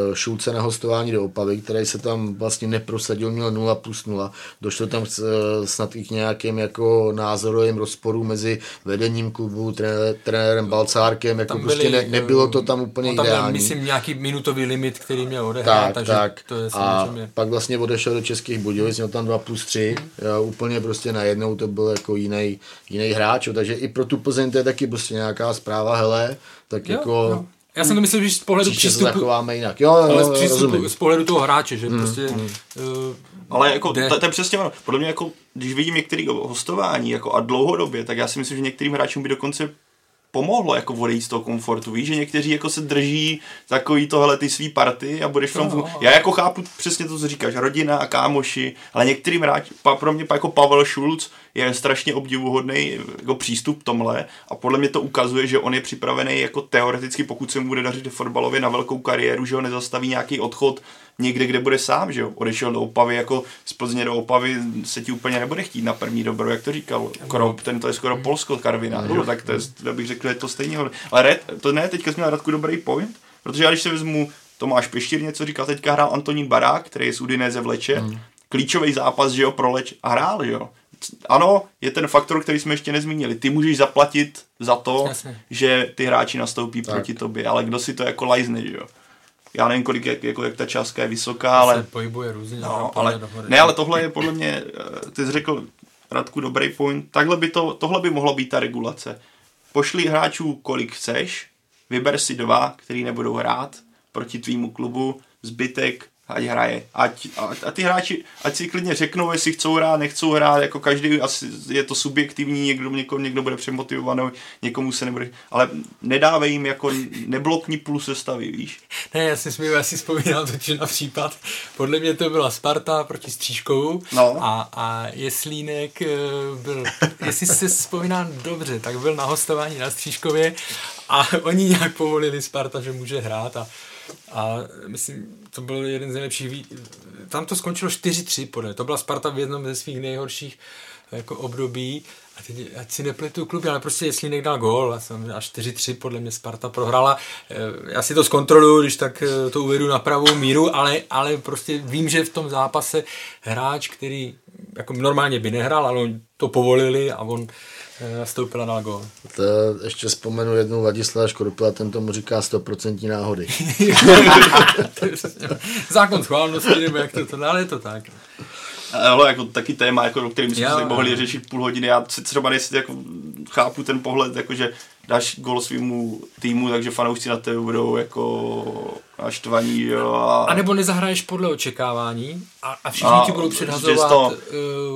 uh, Šulce na hostování do Opavy, který se tam vlastně neprosadil, měl 0 plus 0. Došlo tam s, eh, snad i k nějakým jako názorovým rozporu mezi vedením klubu, trené- trenérem Balcárkem, jako Tam prostě byly, ne, nebylo to eh, tam úplně on tam ideální. myslím, nějaký minutový limit, který měl odehrát, Tak, takže tak. to je a samozřejmě... pak vlastně odešel do Českých Budějovic, měl tam 2 plus 3, jo, úplně prostě najednou to byl jako jiný, jiný hráč, jo, takže i pro tu Plzeň to je taky prostě nějaká zpráva, hele, tak Jo, jako jo. Já jsem to myslel, že z pohledu příště přístupu, zachováme jinak. Jo, jo, ale z, jo, přístupu, z pohledu toho hráče, že prostě... Uh, Ale jako, to, to je přesně ono. Podle mě jako, když vidím některé hostování jako a dlouhodobě, tak já si myslím, že některým hráčům by dokonce pomohlo jako odejít z toho komfortu. Víš, že někteří jako se drží takový tohle ty svý party a budeš v tom... No, no. Já jako chápu přesně to, co říkáš, rodina a kámoši, ale některým pa- pro mě jako Pavel Schulz je strašně obdivuhodný jako přístup tomhle a podle mě to ukazuje, že on je připravený jako teoreticky, pokud se mu bude dařit fotbalově na velkou kariéru, že ho nezastaví nějaký odchod někde, kde bude sám, že jo. Odešel do Opavy, jako Plzně do Opavy se ti úplně nebude chtít na první dobro, jak to říkal. Skoro, ten to je skoro Polsko, Karvina, jo, tak to je, to bych řekl, že je to stejně hodně. Ale Red, to ne, teďka jsi měl Radku dobrý point, protože já když se vezmu Tomáš Peštír něco říkal, teďka hrál Antonín Barák, který je z Udinéze v Leče, klíčový zápas, že jo, pro Leč a hrál, že jo. Ano, je ten faktor, který jsme ještě nezmínili. Ty můžeš zaplatit za to, Jasně. že ty hráči nastoupí tak. proti tobě, ale kdo si to jako lajzne, že jo. Já nevím, kolik, jak, jako, jak ta částka je vysoká, ale... se pohybuje různě. No, ale, ne, ale tohle je podle mě, eh, ty jsi řekl, Radku, dobrý point, takhle by to, tohle by mohlo být ta regulace. Pošli hráčů, kolik chceš, vyber si dva, který nebudou hrát proti tvýmu klubu, zbytek ať hraje. Ať, a, a ty hráči, ať si klidně řeknou, jestli chcou hrát, nechcou hrát, jako každý, asi je to subjektivní, někdo, někdo, někdo bude přemotivovaný, někomu se nebude, ale nedávej jim jako, neblokni půl sestavy, víš. Ne, já si směju, já si vzpomínám totiž na případ, podle mě to byla Sparta proti Střížkovu No. a, a Jeslínek eh, byl, jestli si vzpomínám dobře, tak byl na hostování na Střížkově a oni nějak povolili Sparta, že může hrát a, a myslím, to byl jeden z nejlepších, vý... tam to skončilo 4-3 podle, to byla Sparta v jednom ze svých nejhorších jako období a teď, ať si nepletu kluby, ale prostě jestli někdo dal gól, a jsem a 4-3 podle mě Sparta prohrála. Eh, Já si to zkontroluju, když tak eh, to uvedu na pravou míru, ale, ale prostě vím, že v tom zápase hráč, který jako normálně by nehrál, ale oni to povolili a on eh, nastoupil a dal gól. To ještě vzpomenu jednou Ladislava Škorpila, ten tomu říká 100% náhody. Zákon schválnosti, nebo jak to, to ale je to tak. Ale jako taky téma, jako, o kterým jsme Jo, si jo. mohli řešit půl hodiny. Já si třeba nejsi, jako, chápu ten pohled, jako, že dáš gol svýmu týmu, takže fanoušci na tebe budou jako naštvaní, jo. A, A nebo nezahraješ podle očekávání a, a všichni A, ti budou předhazovat to-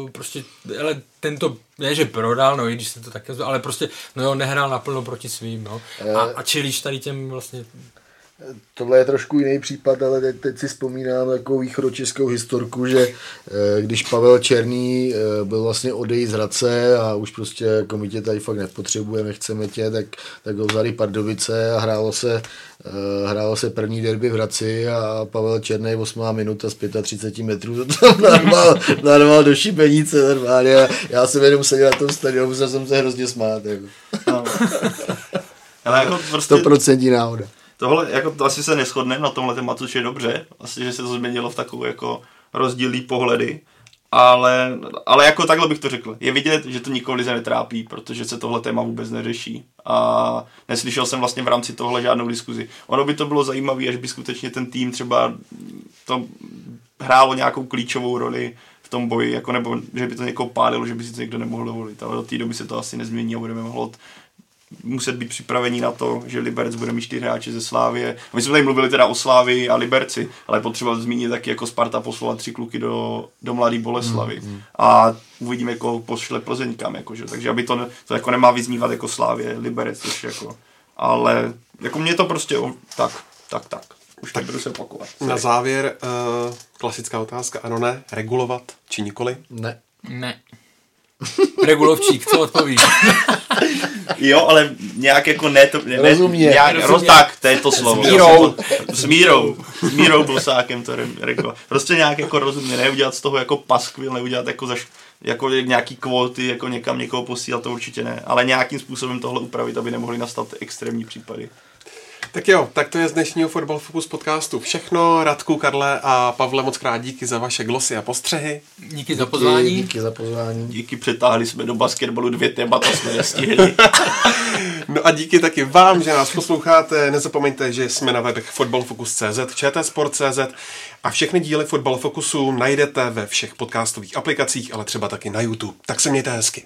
uh, prostě, ale tento, ne že prodal, no i když se to také, ale prostě, no jo, nehrál naplno proti svým, no. A, a čelíš tady těm vlastně, Tohle je trošku jiný případ, ale teď, teď si vzpomínám takovou východočeskou historku, že eh, když Pavel Černý eh, byl vlastně odejít z Hradce a už prostě jako my tě tady fakt nepotřebujeme, chceme tě, tak, tak ho vzali Pardubice a hrálo se, eh, hrálo se první derby v Hradci a Pavel Černý 8 minuta z 35 metrů to tam narval, narval do šibenice normálně. A Já jsem jenom seděl na tom stadionu, musel jsem se hrozně smát. Jako. no. Ale jako prostě 100% náhoda. Tohle, jako to asi se neschodneme na tomhle tématu, což je dobře, asi, že se to změnilo v takové jako rozdílný pohledy, ale, ale jako takhle bych to řekl. Je vidět, že to nikoho lize netrápí, protože se tohle téma vůbec neřeší. A neslyšel jsem vlastně v rámci tohle žádnou diskuzi. Ono by to bylo zajímavé, až by skutečně ten tým třeba to hrálo nějakou klíčovou roli v tom boji, jako nebo že by to někoho pálilo, že by si to někdo nemohl dovolit. Ale do té doby se to asi nezmění a budeme hlot muset být připravení na to, že Liberec bude mít čtyři hráče ze Slávie. My jsme tady mluvili teda o Slávii a Liberci, ale potřeba zmínit taky jako Sparta poslala tři kluky do, do Mladý Boleslavy. Mm, mm. A uvidíme, jako pošle Plzeň kam, jako, že? takže aby to, to jako nemá vyznívat jako Slávě, Liberec, což jako, ale jako mě to prostě o, tak, tak, tak. Už nebudu se opakovat. Na závěr uh, klasická otázka, ano ne, regulovat či nikoli? Ne. ne. Regulovčík, co odpovíš? Jo, ale nějak jako ne to... Ne, Rozumně. Nějak, Rozumně. roz, tak, to je to slovo. S mírou. S mírou. S mírou Bosákem to re- regulovat. Prostě nějak jako rozumně, neudělat z toho jako paskvil, neudělat jako zaš, jako nějaký kvóty, jako někam někoho posílat, to určitě ne. Ale nějakým způsobem tohle upravit, aby nemohly nastat extrémní případy. Tak jo, tak to je z dnešního Fotbal Focus podcastu všechno. Radku, Karle a Pavle moc krát díky za vaše glosy a postřehy. Díky za pozvání. Díky za pozvání. Díky přetáhli jsme do basketbalu dvě témata, jsme nestihli. No a díky taky vám, že nás posloucháte. Nezapomeňte, že jsme na webech fotbalfocus.cz, čtsport.cz a všechny díly Fotbal Focusu najdete ve všech podcastových aplikacích, ale třeba taky na YouTube. Tak se mějte hezky.